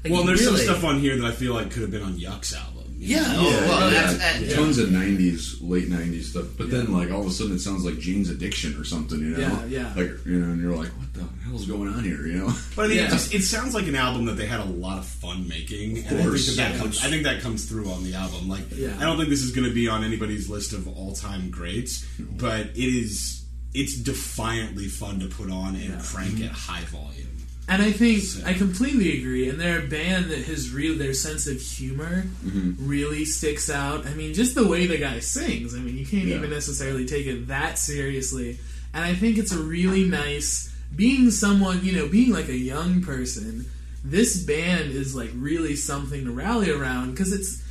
Like, well, there's really- some stuff on here that I feel like could have been on Yuck's album. You Yeah, oh, well, yeah, that's, uh, tons of '90s, late '90s stuff. But then, like all of a sudden, it sounds like Jane's Addiction or something. You know, Yeah, yeah. Like you know, and you're like, what the hell's going on here? You know, But I mean, Yeah. it, just, it sounds like an album that they had a lot of fun making, and I think course. that, that comes, I think that comes through on the album. Like, Yeah. I don't think this is going to be on anybody's list of all-time greats, but it is. It's defiantly fun to put on and crank at high volume. And I think So- I completely agree. And they're a band that has real their sense of humor mm-hmm. really sticks out. I mean, just the way the guy sings. I mean, you can't Yeah. even necessarily take it that seriously. And I think it's a really nice being someone you know, being like a young person. This band is like really something to rally around because it's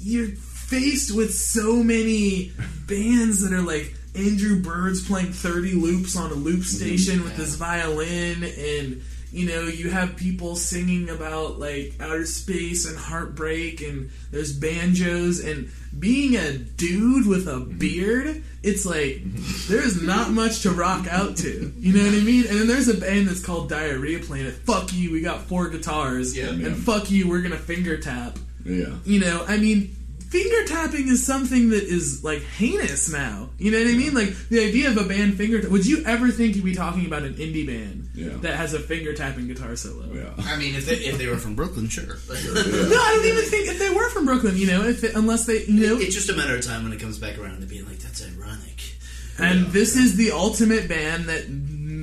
you're faced with so many bands that are like Andrew Bird's playing 30 loops on a loop mm-hmm. station with his violin and you know you have people singing about like outer space and heartbreak and there's banjos and being a dude with a mm-hmm. beard it's like <laughs> there's not much to rock out to. You know what i mean? And then there's a band that's called diarrhea planet. Fuck you we got four guitars. Yeah. and fuck you we're gonna finger tap. Yeah. you know, I mean, finger tapping is something that is like heinous now. You know what I mean? Like the idea of a band finger. would you ever think you'd be talking about an indie band Yeah. that has a finger tapping guitar solo? Yeah. I mean, if they, if they were from Brooklyn, sure. <laughs> No, I don't even think if they were from Brooklyn. You know, if it, unless they, you know, it's just a matter of time when it comes back around to being like, that's ironic. and this is the ultimate band that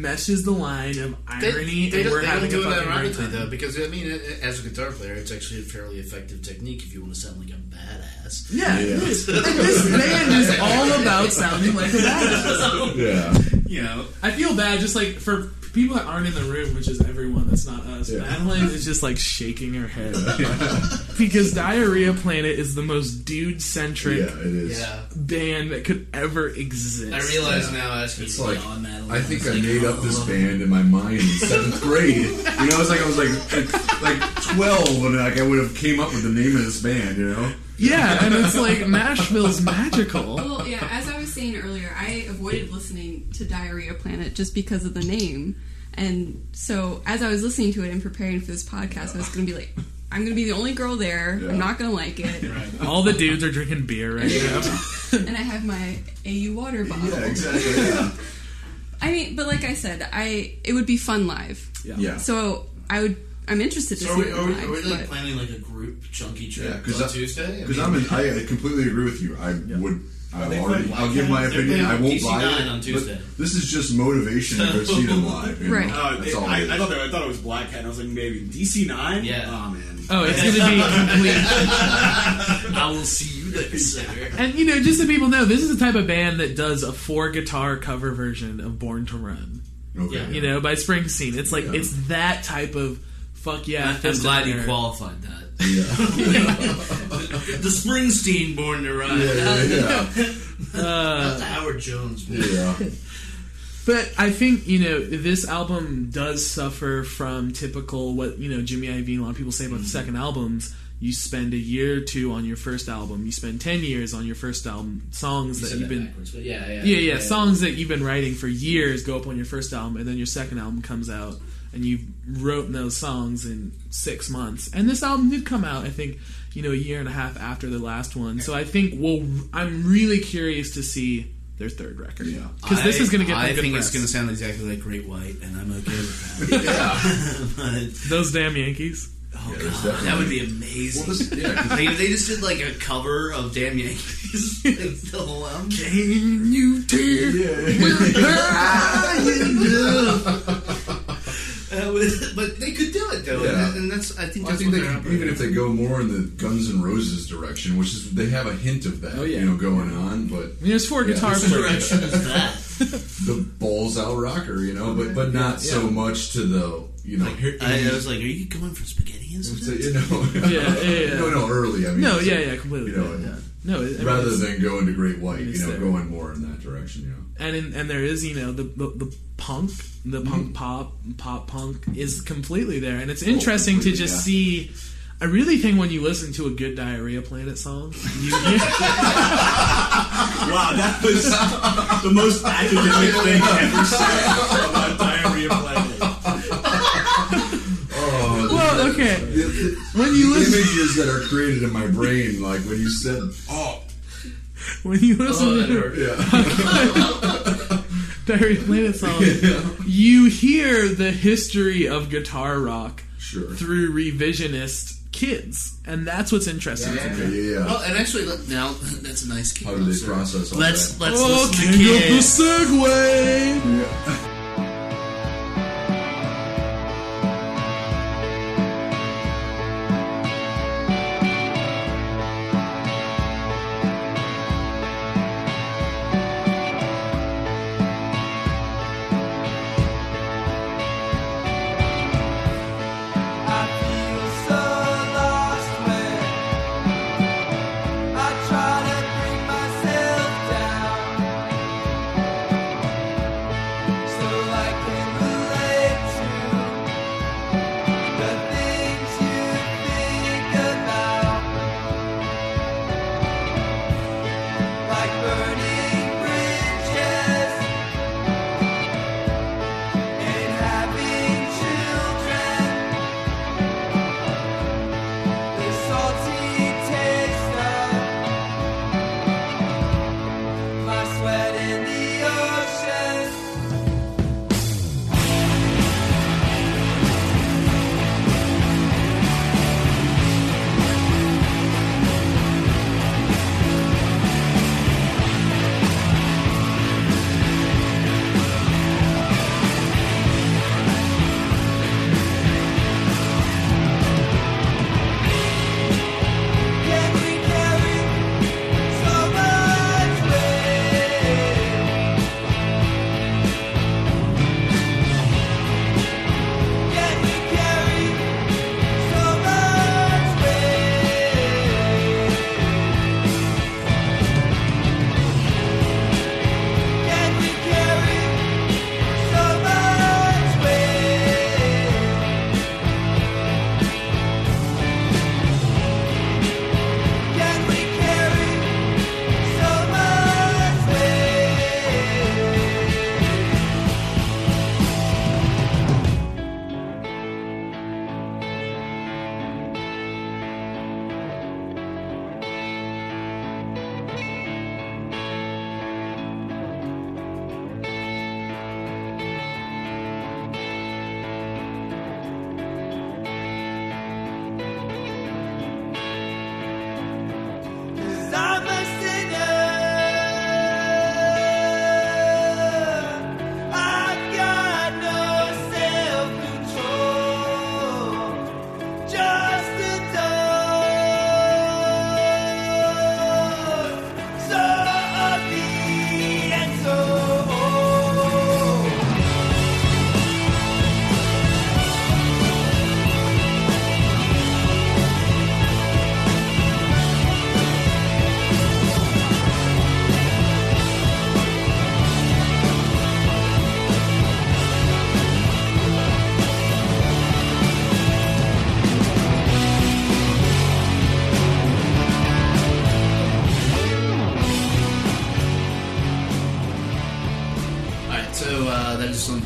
meshes the line of irony they, and don't- we're having don't a do it fucking great ironically time. though, because I mean, it- it- as a guitar player, it's actually a fairly effective technique if you want to sound like a badass. Yeah, Yeah. and this band is all about sounding like a badass. Yeah. You know, I feel bad just like for for people that aren't in the room, which is everyone that's not us, Yeah. Madeline <laughs> is just like shaking her head <laughs> because Diarrhea Planet is the most dude centric Yeah, it is. Yeah. band that could ever exist. I realize Yeah. now asking It's like on Madeline. I think I like, made up this oh. <laughs> band in my mind in seventh grade. You know, it's like I was like like, like twelve, and like I would have came up with the name of this band. You know, Yeah, and it's like Nashville's magical. Well, yeah, as I was saying earlier, I avoided listening to Diarrhea Planet just because of the name. And so, as I was listening to it and preparing for this podcast, I was going to be like, I'm going to be the only girl there. Yeah. I'm not going to like it. <laughs> All the dudes are drinking beer right now. <laughs> And I have my AU water bottle. yeah, exactly. Yeah, <laughs> I mean, but like I said, I it would be fun live. yeah. So I would. I'm interested to So are see we, it are we, live. are we like planning like a group chunky trip Yeah, on I- Tuesday? I Because mean, I'm, in, I completely agree with you. I would. I'll already. I'll give my opinion. I won't playing buy it. on but Tuesday. This is just motivation to go see them live. you know? Right. Uh, That's it- all I, it I is. thought they, I thought it was Black Cat. and I was like, maybe DC Nine. Yeah. Oh man. Oh, it's going to be complete. <laughs> I will see you there, summer. And you know, just so people know, this is the type of band that does a four guitar cover version of Born to Run. Okay. Yeah, You know, by Springsteen. It's like Yeah. it's that type of fuck yeah. I'm fist glad you qualified that. Yeah. <laughs> the Springsteen Born to Run. yeah. yeah. <laughs> Uh, Not the Howard Jones. one. yeah. But I think you know this album does suffer from typical what you know Jimmy Iovine. A lot of people say about the mm-hmm. second albums. You spend a year or two on your first album. You spend ten years on your first album. Songs You that you've that been backwards, but yeah, yeah, yeah, yeah, songs that you've been writing for years go up on your first album, and then your second album comes out, and you wrote those songs in six months. And this album did come out, I think, you know, a year and a half after the last one. So I think we'll. I'm really curious to see their third record Yeah. because this is going to get. I good think press. it's going to sound exactly like Great White, and I'm okay with that. <laughs> <laughs> Yeah. but, those damn Yankees. oh Yeah, god, that would be amazing. Well, this, yeah, 'cause they, they just did like a cover of Damn Yankees. <laughs> like, the whole album. Can you tear <laughs> Uh, but- but they could do it though, Yeah. and, and that's I think Well, I think what they could, even if they go more in the Guns N' Roses direction, which is they have a hint of that, Oh, yeah. you know, going on. But I mean, there's four Yeah, guitar players. direction is that? <laughs> the balls out rocker, you know, but but not so much to the you know. I, I was like, are you going for spaghetti so, incident? you know, <laughs> Yeah, yeah, yeah. no, no, early. I mean, No, yeah, yeah, completely. You know, yeah, yeah. No, it- rather than going to Great White, you know, there. going more in that direction, you know. and in, and there is you know the the, the punk the Mm-hmm. punk pop pop punk is completely there and it's interesting to Oh, completely, just yeah. see I really think when you listen to a good Diarrhea Planet song, you, <laughs> Wow, that was the most academic thing ever said about Diarrhea Planet. Oh, well, okay, the, the, when you listen images that are created in my brain, like when you said, "Oh, when you listen Oh, to yeah, <laughs> <laughs> Diarrhea Planet song, <laughs> you hear the history of guitar rock sure, through revisionist kids, and that's what's interesting to okay, me. yeah, yeah." Well, and actually, let- now <laughs> that's a nice. How do they process all Let's that? let's Oh, listen to king of the kids. Segway. Yeah.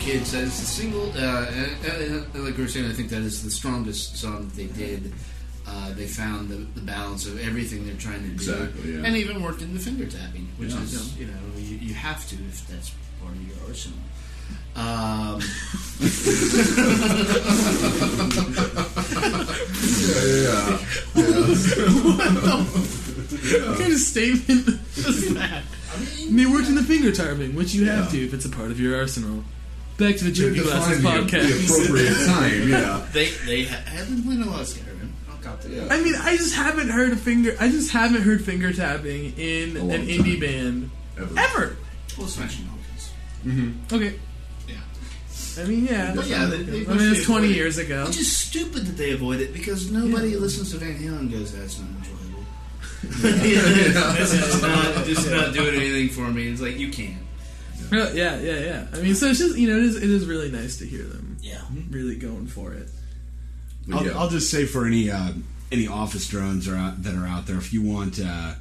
"Kids." That is the single. Uh, and, and, like we were saying, I think that is the strongest song that they did. Uh, they found the, the balance of everything they're trying to do, Exactly, yeah. and even worked in the finger tapping, which Yeah. is you know you, you have to if that's part of your arsenal. Um, <laughs> Yeah, <laughs> What kind of statement is that? i they worked in the finger tarping, which you have Yeah. to if it's a part of your arsenal. Back to the yeah. Chunky Glasses Define the, the podcast. appropriate <laughs> time. Yeah. they they ha- have been playing a lot of Skyrim. I'll cop to that. I mean, I just haven't heard a finger. I just haven't heard finger tapping in A an long indie time. band Ever. ever. Well, Smashing Pumpkins. Mm-hmm. Okay, Yeah. I mean, yeah. But yeah, they, they I mean, it's twenty it. years ago. Which is stupid that they avoid it because nobody Yeah. who listens to Van Halen goes, "That's not enjoyable." <laughs> this is not just not doing anything for me. It's like you can't. Yeah, yeah, yeah, yeah. I mean, so it's just you know, it is it is really nice to hear them Yeah. really going for it. I'll, yeah. I'll just say for any uh, any office drones are out, that are out there, if you want uh,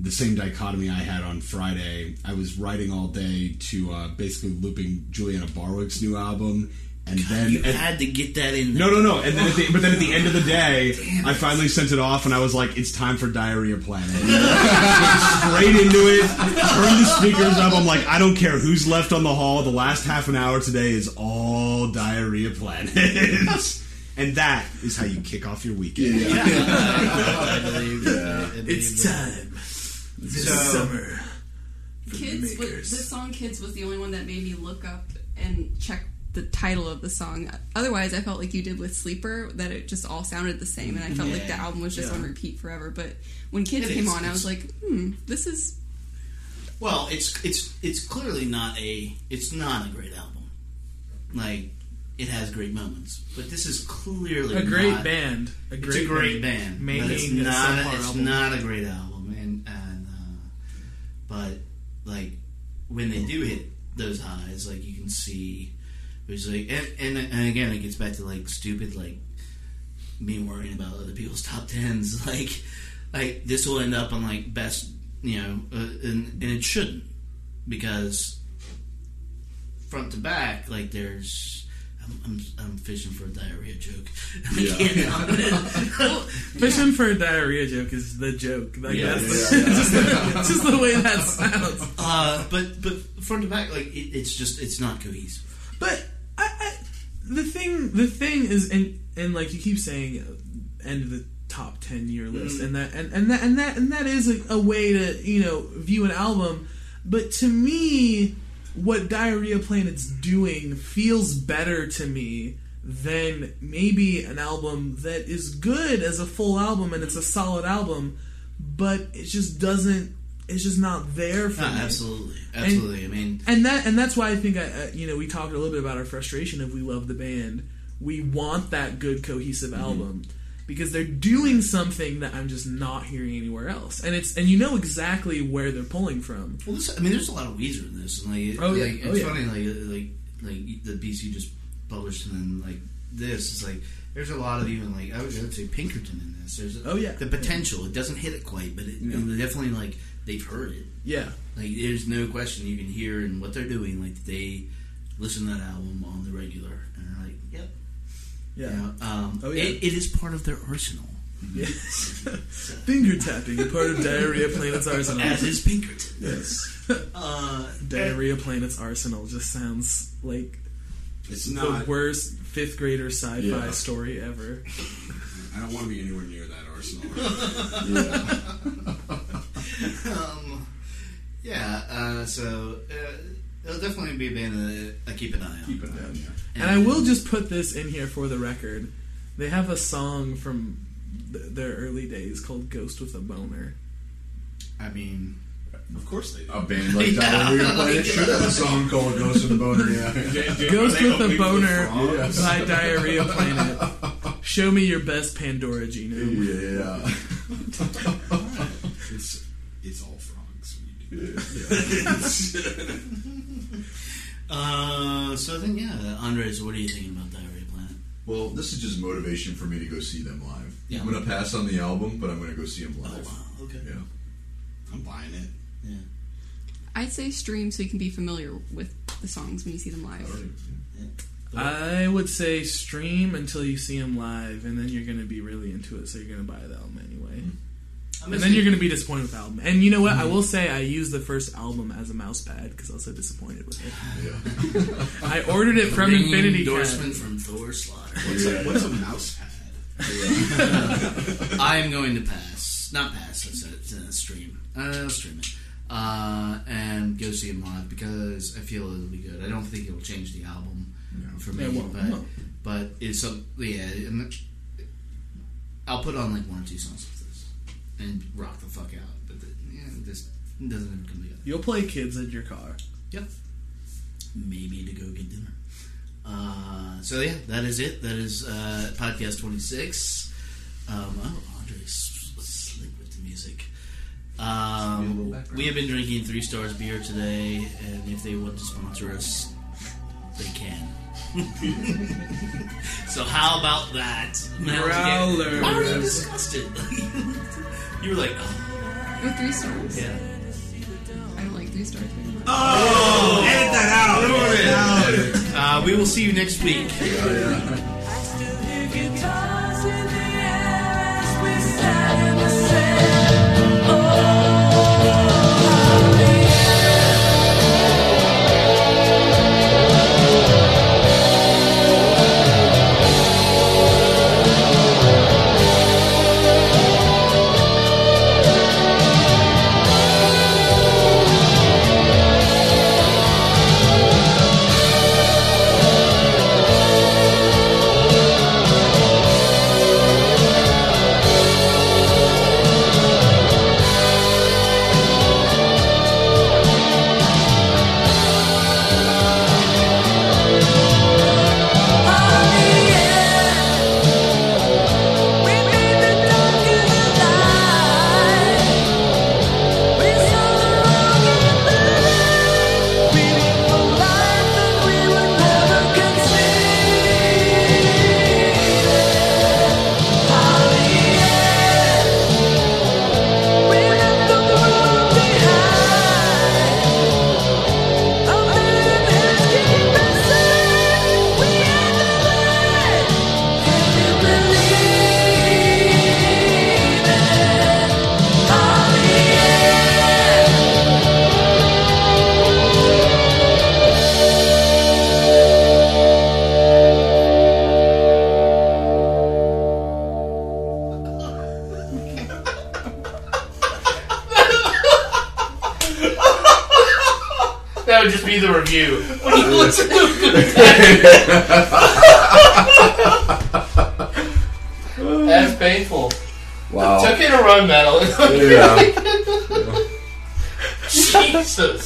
the same dichotomy I had on Friday, I was writing all day to uh, basically looping Juliana Barwick's new album, and then You and- had to get that in. no, there. no, no. And then at the, but then at the end of the day, I finally sent it off, and I was like, "It's time for Diarrhea Planet." Straight into it. Turn the speakers up. I'm like, I don't care who's left on the hall. The last half an hour today is all Diarrhea Planet, <laughs> and that is how you kick off your weekend. <laughs> I believe. I believe It's time. This So- summer. Kids, was, makers. the song "Kids" was the only one that made me look up and check the title of the song. Otherwise, I felt like you did with "Sleeper," that it just all sounded the same, and I felt like the album was just Yeah. on repeat forever. But when "Kids" It came is. on, I was like, "Hmm, this is Well, it's it's it's clearly not a it's not a great album. Like it has great moments, but this is clearly A great not- band. A It's great a great band, but it's making a not it's album. not a great album, and and uh, but like when they do hit those highs, like you can see, it's like and, and and again it gets back to like stupid like me worrying about other people's top tens, <laughs> like like this will end up on like best you know, uh, and and it shouldn't because front to back like there's. I'm, I'm, I'm fishing for a diarrhea joke. <laughs> Yeah. <laughs> Fishing for a diarrhea joke is the joke. Like Yeah, that's yeah, yeah. just, the, just the way that sounds. Uh, but but front to back, like it, it's just it's not cohesive. But I, I, the thing, the thing is, and and like you keep saying, uh, end of the top ten year list, and that and, and that and that and that is a, a way to you know view an album. But to me, what Diarrhea Planet's doing feels better to me than maybe an album that is good as a full album and it's a solid album, but it just doesn't. It's just not there for No, me absolutely, absolutely. I mean, and that and that's why I think I, uh, you know we talked a little bit about our frustration of we love the band. We want that good cohesive album because they're doing something that I'm just not hearing anywhere else, and it's and you know exactly where they're pulling from. well, this, I mean, there's a lot of Weezer in this, and like, Oh, yeah. like Oh, it's yeah. funny, like like like the piece you just published, and then like this is like there's a lot of even like I would, I would say Pinkerton in this. There's a, Oh, yeah. the potential. It doesn't hit it quite, but it, Yeah. and definitely like they've heard it. Yeah, Like there's no question you can hear in what they're doing. Like they listen to that album on the regular, and they're like, yep. yeah, You know, um, Oh, yeah. it, it is part of their arsenal. yeah. <laughs> Finger tapping, a part of Diarrhea Planet's arsenal. As is Pinkerton. Yes, <laughs> Uh, Diarrhea Planet's arsenal just sounds like It's the not. worst fifth grader sci-fi Yeah. story ever. I don't want to be anywhere near that arsenal. <laughs> <laughs> <laughs> um, yeah. Uh, so uh, it'll definitely be a band that I keep an eye on. Keep an eye on you. And I will just put this in here for the record. They have a song from th- their early days called "Ghost with a Boner." I mean, of course they do. A band like <laughs> Yeah. Diarrhea Planet should have a song called Ghost with a Boner. Yeah. "Ghost with a Boner" for by Diarrhea Planet. Show me your best Pandora genome. Yeah. It's it's all frogs. <laughs> uh, so then yeah, Andres, what are you thinking about Diarrhea Planet? Well, this is just motivation for me to go see them live. Yeah. I'm gonna pass on the album, but I'm gonna go see them Oh live. wow, okay, Yeah. I'm buying it. yeah. I'd say stream so you can be familiar with the songs when you see them live. I would say stream until you see them live, and then you're going to be really into it, so you're going to buy the album anyway. And then you're going to be disappointed with the album. And you know what? I will say I used the first album as a mouse pad because I was so disappointed with it. I ordered it from Ringing Infinity endorsement Cat. from Thor Slaughter. What's, a, what's a mouse pad? I am going to pass. Not pass. It's a, it's a stream. I'll stream it. Uh, and go see him live because I feel it'll be good. I don't think it'll change the album for me, It won't, but no. but it's some yeah. I'm- I'll put on like one or two songs of this and rock the fuck out. But the, yeah, this doesn't even come together. You'll play kids in your car. Yep. Maybe to go get dinner. Uh, so yeah, that is it. That is uh, podcast twenty six. Um, oh, Andre's slick with the music. Um, we have been drinking Three Stars beer today, and if they want to sponsor us, they can. <laughs> so how about that? Now, Growlers. Why were you disgusted? <laughs> you were like, oh, With three stars. yeah. I don't like three stars very much. Oh, edit that out. Uh, we will see you next week. That's painful. Wow. Took it a run, metal. <laughs> Yeah. Jesus.